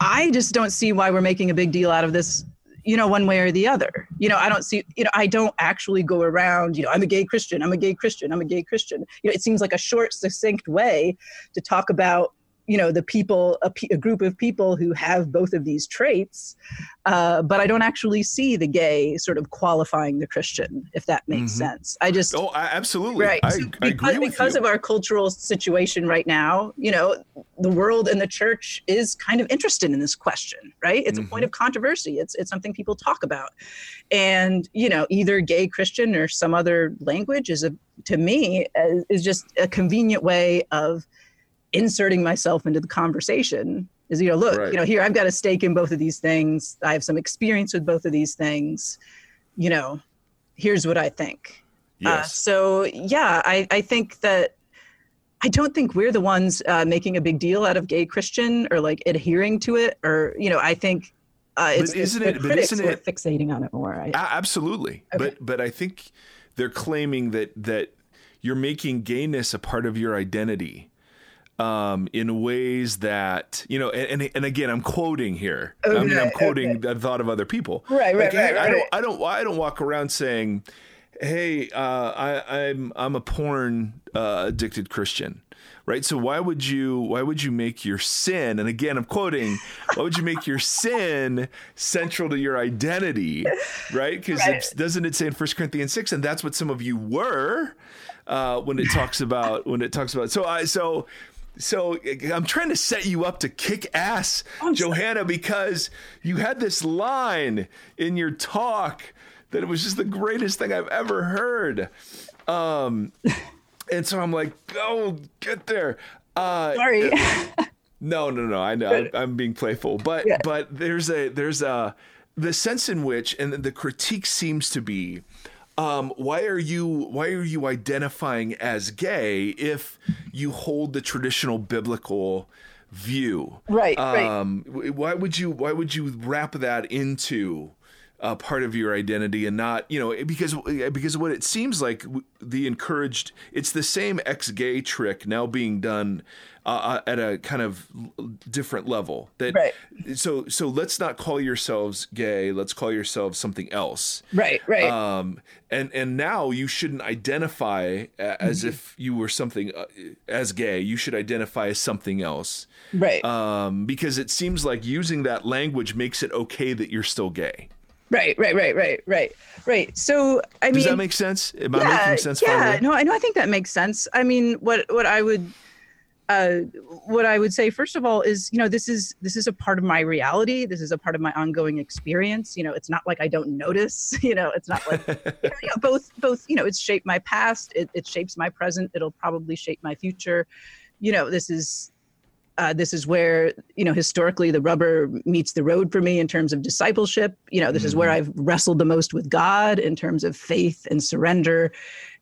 I just don't see why we're making a big deal out of this, you know, one way or the other. You know, I don't see, you know, I don't actually go around, you know, I'm a gay Christian, I'm a gay Christian, I'm a gay Christian. You know, it seems like a short, succinct way to talk about you know the people a, a, group of people who have both of these traits uh, but i don't actually see the gay sort of qualifying the christian if that makes mm-hmm. sense i just oh I, absolutely right I, so because, I agree with because you. of our cultural situation right now you know the world and the church is kind of interested in this question right it's mm-hmm. a point of controversy it's it's something people talk about and you know either gay christian or some other language is a to me is just a convenient way of inserting myself into the conversation is you know look right. you know here i've got a stake in both of these things i have some experience with both of these things you know here's what i think uh, yes. Uh, so yeah I, I think that i don't think we're the ones uh, making a big deal out of gay christian or like adhering to it or you know i think uh, it's, but isn't it's it, but isn't it fixating on it more I, absolutely okay. but but i think they're claiming that that you're making gayness a part of your identity um, in ways that you know, and, and, again, I'm quoting here. Okay, I mean, I'm quoting okay. the thought of other people. Right, right, like, right, I, don't, I don't, I don't walk around saying, "Hey, uh, I, I'm, I'm a porn uh, addicted Christian." right so why would you why would you make your sin and again i'm quoting why would you make your sin central to your identity right because right. doesn't it say in 1 corinthians 6 and that's what some of you were uh, when it talks about when it talks about so i so so I'm trying to set you up to kick ass, Johanna, because you had this line in your talk that it was just the greatest thing I've ever heard. Um, and so I'm like, oh, get there. Uh, Sorry. no, no, no. I know I'm being playful, but yeah. but there's a there's a the sense in which, and the critique seems to be um, why are you why are you identifying as gay if you hold the traditional biblical view? Right. Um, right. Why would you why would you wrap that into uh, part of your identity and not you know because because what it seems like the encouraged it's the same ex-gay trick now being done uh, uh, at a kind of different level that right. so so let's not call yourselves gay let's call yourselves something else right right um and and now you shouldn't identify as mm-hmm. if you were something uh, as gay you should identify as something else right um because it seems like using that language makes it okay that you're still gay Right, right, right, right, right, right. So, I mean, does that make sense? Am yeah, I making sense? Yeah, no, I know. I think that makes sense. I mean, what what I would, uh, what I would say first of all is, you know, this is this is a part of my reality. This is a part of my ongoing experience. You know, it's not like I don't notice. You know, it's not like you know, both both. You know, it's shaped my past. It, it shapes my present. It'll probably shape my future. You know, this is uh, this is where you know historically the rubber meets the road for me in terms of discipleship you know this mm-hmm. is where mm-hmm. i've wrestled the most with god in terms of faith and surrender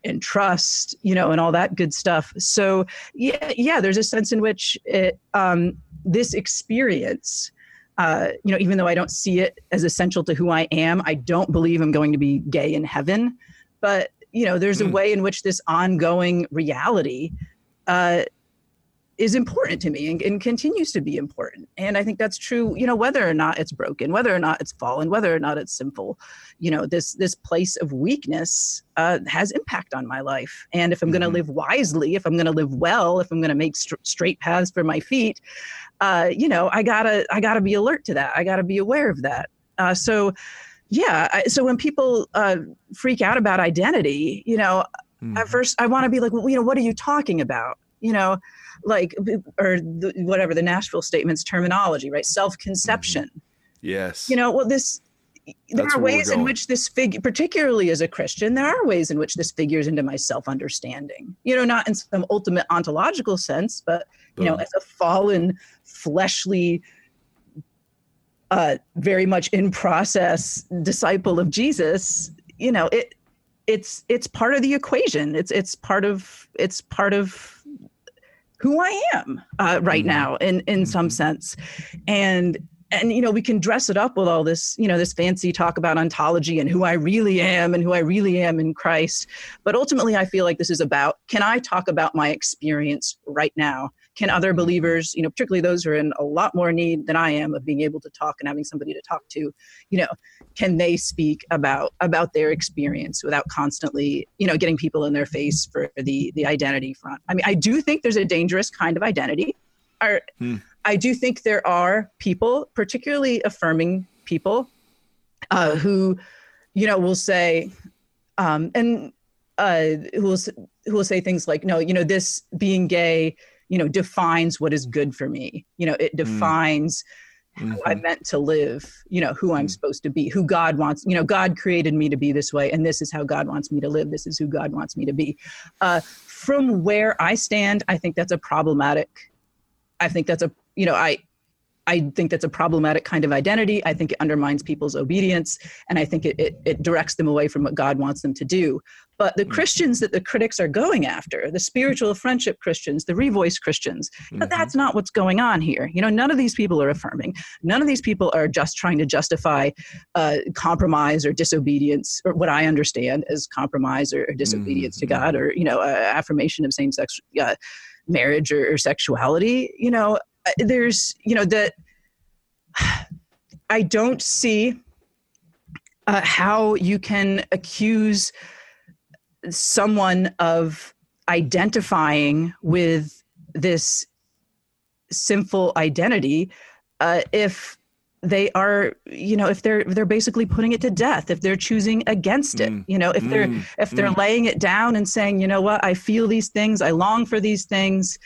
and trust you know and all that good stuff so yeah yeah there's a sense in which it, um, this experience uh, you know even though i don't see it as essential to who i am i don't believe i'm going to be gay in heaven but you know there's mm. a way in which this ongoing reality uh, is important to me and, and, continues to be important. And I think that's true, you know, whether or not it's broken, whether or not it's fallen, whether or not it's sinful, you know, this this place of weakness uh, has impact on my life. And if I'm mm-hmm. going to live wisely, if I'm going to live well, if I'm going to make st- straight paths for my feet, uh, you know, I gotta I gotta be alert to that. I gotta be aware of that. Uh, so, yeah. I, so when people uh, freak out about identity, you know, mm-hmm. at first I want to be like, well, you know, what are you talking about? You know, like or the, whatever the Nashville statements terminology, right? Self-conception. Mm-hmm. Yes. You know, well, this there That's are ways in which this figure, particularly as a Christian, there are ways in which this figures into my self-understanding. You know, not in some ultimate ontological sense, but you know, as a fallen, fleshly, uh, very much in process disciple of Jesus. You know, it it's it's part of the equation. It's it's part of it's part of who I am uh, right mm-hmm. now in in some mm-hmm. sense, and and you know we can dress it up with all this you know this fancy talk about ontology and who I really am and who I really am in Christ, but ultimately I feel like this is about can I talk about my experience right now can other believers you know particularly those who are in a lot more need than i am of being able to talk and having somebody to talk to you know can they speak about about their experience without constantly you know getting people in their face for the the identity front i mean i do think there's a dangerous kind of identity Are, hmm. i do think there are people particularly affirming people uh, who you know will say um, and uh, who will who will say things like no you know this being gay you know defines what is good for me you know it mm. defines mm-hmm. how i'm meant to live you know who i'm mm. supposed to be who god wants you know god created me to be this way and this is how god wants me to live this is who god wants me to be uh, from where i stand i think that's a problematic i think that's a you know i I think that's a problematic kind of identity. I think it undermines people's obedience, and I think it, it, it, directs them away from what God wants them to do. But the mm-hmm. Christians that the critics are going after, the spiritual friendship Christians, the revoice Christians, mm-hmm. but that's not what's going on here. You know, none of these people are affirming. None of these people are just trying to justify uh, compromise or disobedience, or what I understand as compromise or, or disobedience mm-hmm. to God, or you know, uh, affirmation of same-sex uh, marriage or, or sexuality. You know, there's you know that I don't see uh, how you can accuse someone of identifying with this sinful identity uh, if they are you know if they're they're basically putting it to death if they're choosing against it mm. you know if they're mm. if they're mm. laying it down and saying you know what i feel these things i long for these things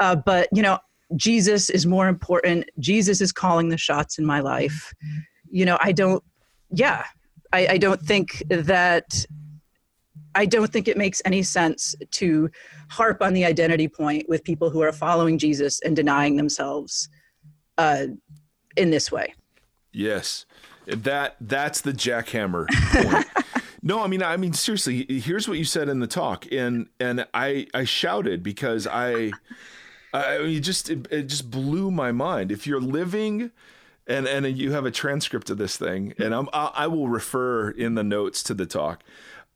uh, but you know jesus is more important jesus is calling the shots in my life you know i don't yeah i, I don't think that I don't think it makes any sense to harp on the identity point with people who are following Jesus and denying themselves uh, in this way. Yes, that that's the jackhammer point. no, I mean, I mean, seriously. Here's what you said in the talk, and and I I shouted because I, I mean, just it, it just blew my mind. If you're living and and you have a transcript of this thing, and I'm I will refer in the notes to the talk.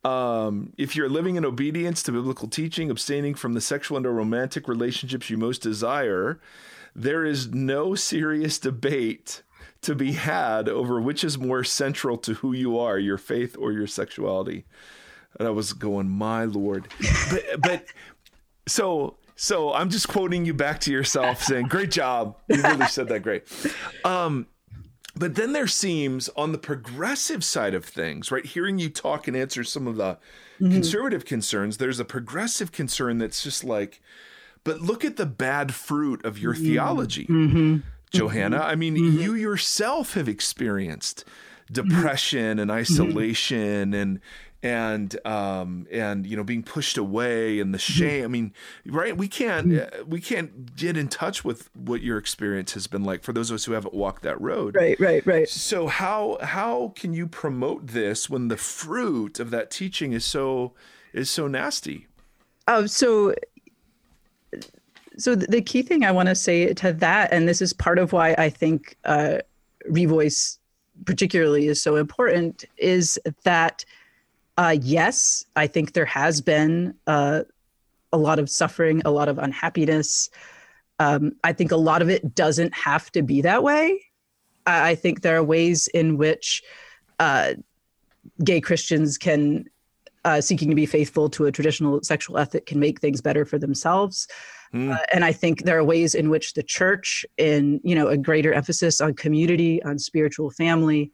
Um, if you're living in obedience to biblical teaching, abstaining from the sexual and romantic relationships you most desire, there is no serious debate to be had over which is more central to who you are, your faith or your sexuality. And I was going, my lord, but but so so I'm just quoting you back to yourself, saying, "Great job, you really said that great." Um, but then there seems on the progressive side of things, right? Hearing you talk and answer some of the mm-hmm. conservative concerns, there's a progressive concern that's just like, but look at the bad fruit of your mm-hmm. theology, mm-hmm. Johanna. I mean, mm-hmm. you yourself have experienced depression and mm-hmm. isolation and and um and you know being pushed away and the mm-hmm. shame i mean right we can't mm-hmm. uh, we can't get in touch with what your experience has been like for those of us who haven't walked that road right right right so how how can you promote this when the fruit of that teaching is so is so nasty um so so the key thing i want to say to that and this is part of why i think uh revoice particularly is so important is that uh, yes, I think there has been uh, a lot of suffering, a lot of unhappiness. Um, I think a lot of it doesn't have to be that way. I, I think there are ways in which uh, gay Christians can, uh, seeking to be faithful to a traditional sexual ethic, can make things better for themselves. Mm. Uh, and I think there are ways in which the church, in you know a greater emphasis on community, on spiritual family,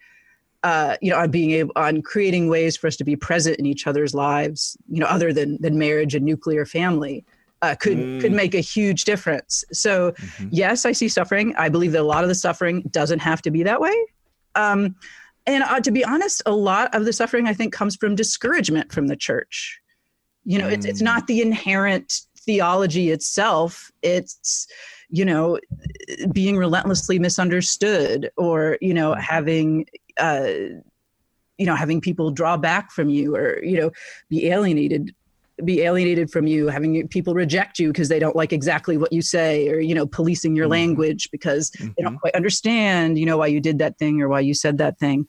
uh, you know, on being able on creating ways for us to be present in each other's lives, you know, other than than marriage and nuclear family, uh, could mm. could make a huge difference. So, mm-hmm. yes, I see suffering. I believe that a lot of the suffering doesn't have to be that way. Um, and uh, to be honest, a lot of the suffering I think comes from discouragement from the church. You know, mm. it's it's not the inherent theology itself. It's you know being relentlessly misunderstood or you know mm. having uh, you know having people draw back from you or you know be alienated be alienated from you having people reject you because they don't like exactly what you say or you know policing your mm-hmm. language because mm-hmm. they don't mm-hmm. quite understand you know why you did that thing or why you said that thing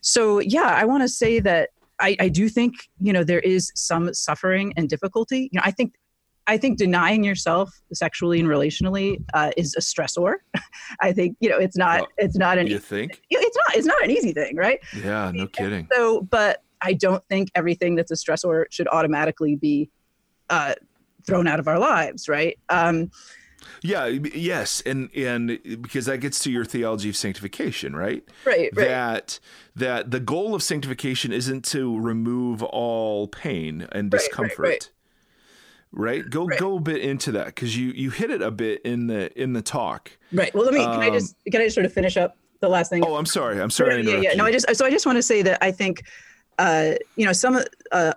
so yeah i want to say that I, I do think you know there is some suffering and difficulty you know i think I think denying yourself sexually and relationally uh, is a stressor. I think you know it's not well, it's not an you think it's not it's not an easy thing, right? Yeah, no kidding. So, but I don't think everything that's a stressor should automatically be uh, thrown out of our lives, right? Um, yeah, yes, and and because that gets to your theology of sanctification, right? Right, right. That that the goal of sanctification isn't to remove all pain and discomfort. Right, right, right? Go right. go a bit into that because you you hit it a bit in the in the talk. Right. Well, let me. Um, can I just can I just sort of finish up the last thing? Oh, I'm sorry. I'm sorry. Yeah, yeah. yeah. No, I just so I just want to say that I think, uh, you know, some uh,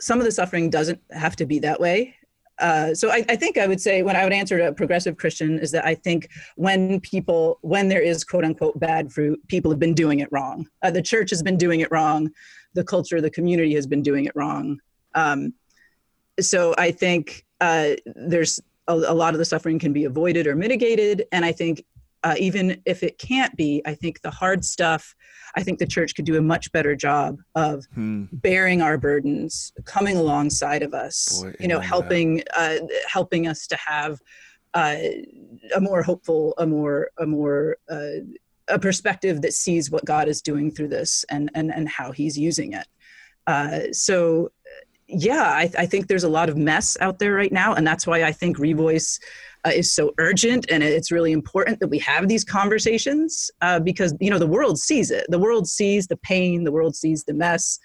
some of the suffering doesn't have to be that way. Uh, so I, I, think I would say when I would answer to a progressive Christian is that I think when people when there is quote unquote bad fruit, people have been doing it wrong. Uh, the church has been doing it wrong. The culture, the community has been doing it wrong. Um, so I think uh, there's a, a, lot of the suffering can be avoided or mitigated. And I think uh, even if it can't be, I think the hard stuff, I think the church could do a much better job of hmm. bearing our burdens, coming alongside of us, Boy, you know, helping uh, helping us to have uh, a more hopeful, a more a more uh, a perspective that sees what God is doing through this and and and how He's using it. Uh, so yeah, I, I, think there's a lot of mess out there right now, and that's why I think Revoice uh, is so urgent, and it's really important that we have these conversations uh, because you know the world sees it. The world sees the pain. The world sees the mess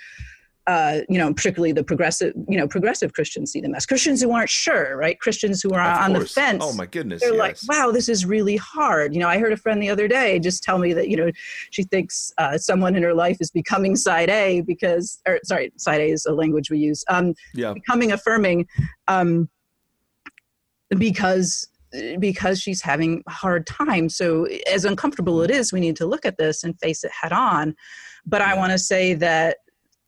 uh, you know, particularly the progressive, you know, progressive Christians see them as Christians who aren't sure, right? Christians who are of on course. the fence. Oh my goodness. They're yes. like, wow, this is really hard. You know, I heard a friend the other day just tell me that, you know, she thinks uh, someone in her life is becoming side A because, or sorry, side A is a language we use. Um, yeah. Becoming affirming um, because because she's having a hard time. So as uncomfortable it is, we need to look at this and face it head on. But yeah. I want to say that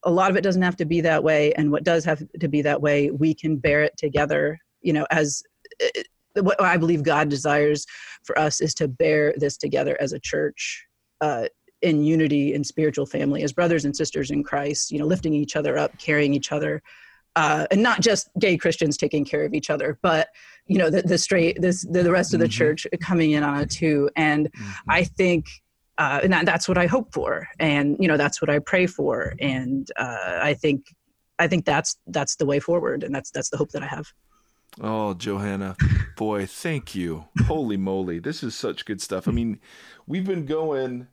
a lot of it doesn't have to be that way and what does have to be that way we can bear it together you know as what I believe God desires for us is to bear this together as a church. Uh, in unity and spiritual family as brothers and sisters in Christ, you know, lifting each other up, carrying each other, uh, and not just gay Christians taking care of each other, but you know the, the straight this the, the rest of the mm-hmm. church coming in on it too. And mm-hmm. I think uh, and that, that's what I hope for, and you know that's what I pray for, and uh, I think I think that's that's the way forward, and that's that's the hope that I have. Oh, Johanna, boy, thank you. Holy moly, this is such good stuff. I mean, we've been going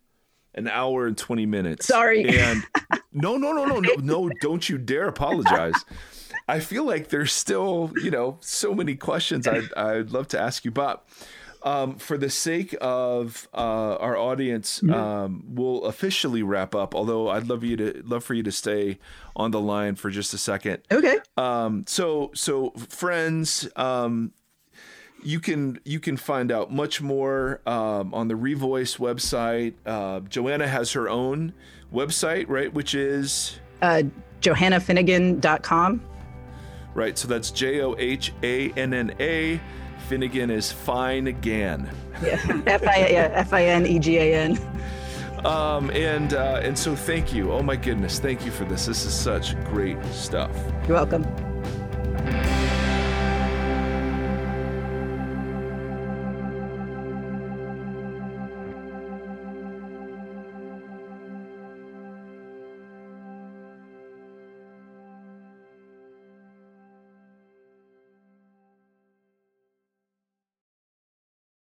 an hour and 20 minutes. Sorry. And no, no, no, no, no, no, don't you dare apologize. I feel like there's still, you know, so many questions I'd, I'd love to ask you, but um, for the sake of uh, our audience, mm-hmm. um, we'll officially wrap up. Although I'd love you to love for you to stay on the line for just a second. Okay. Um, so so friends, um, you can you can find out much more um, on the Revoice website. Uh, Johanna has her own website, right? Which is uh, johannafinegan.com. Right. So that's J O H A N N A. Finegan is fine again. Yeah. F I N E G A N. Um, and uh, and so thank you. Oh my goodness, thank you for this. This is such great stuff. You're welcome.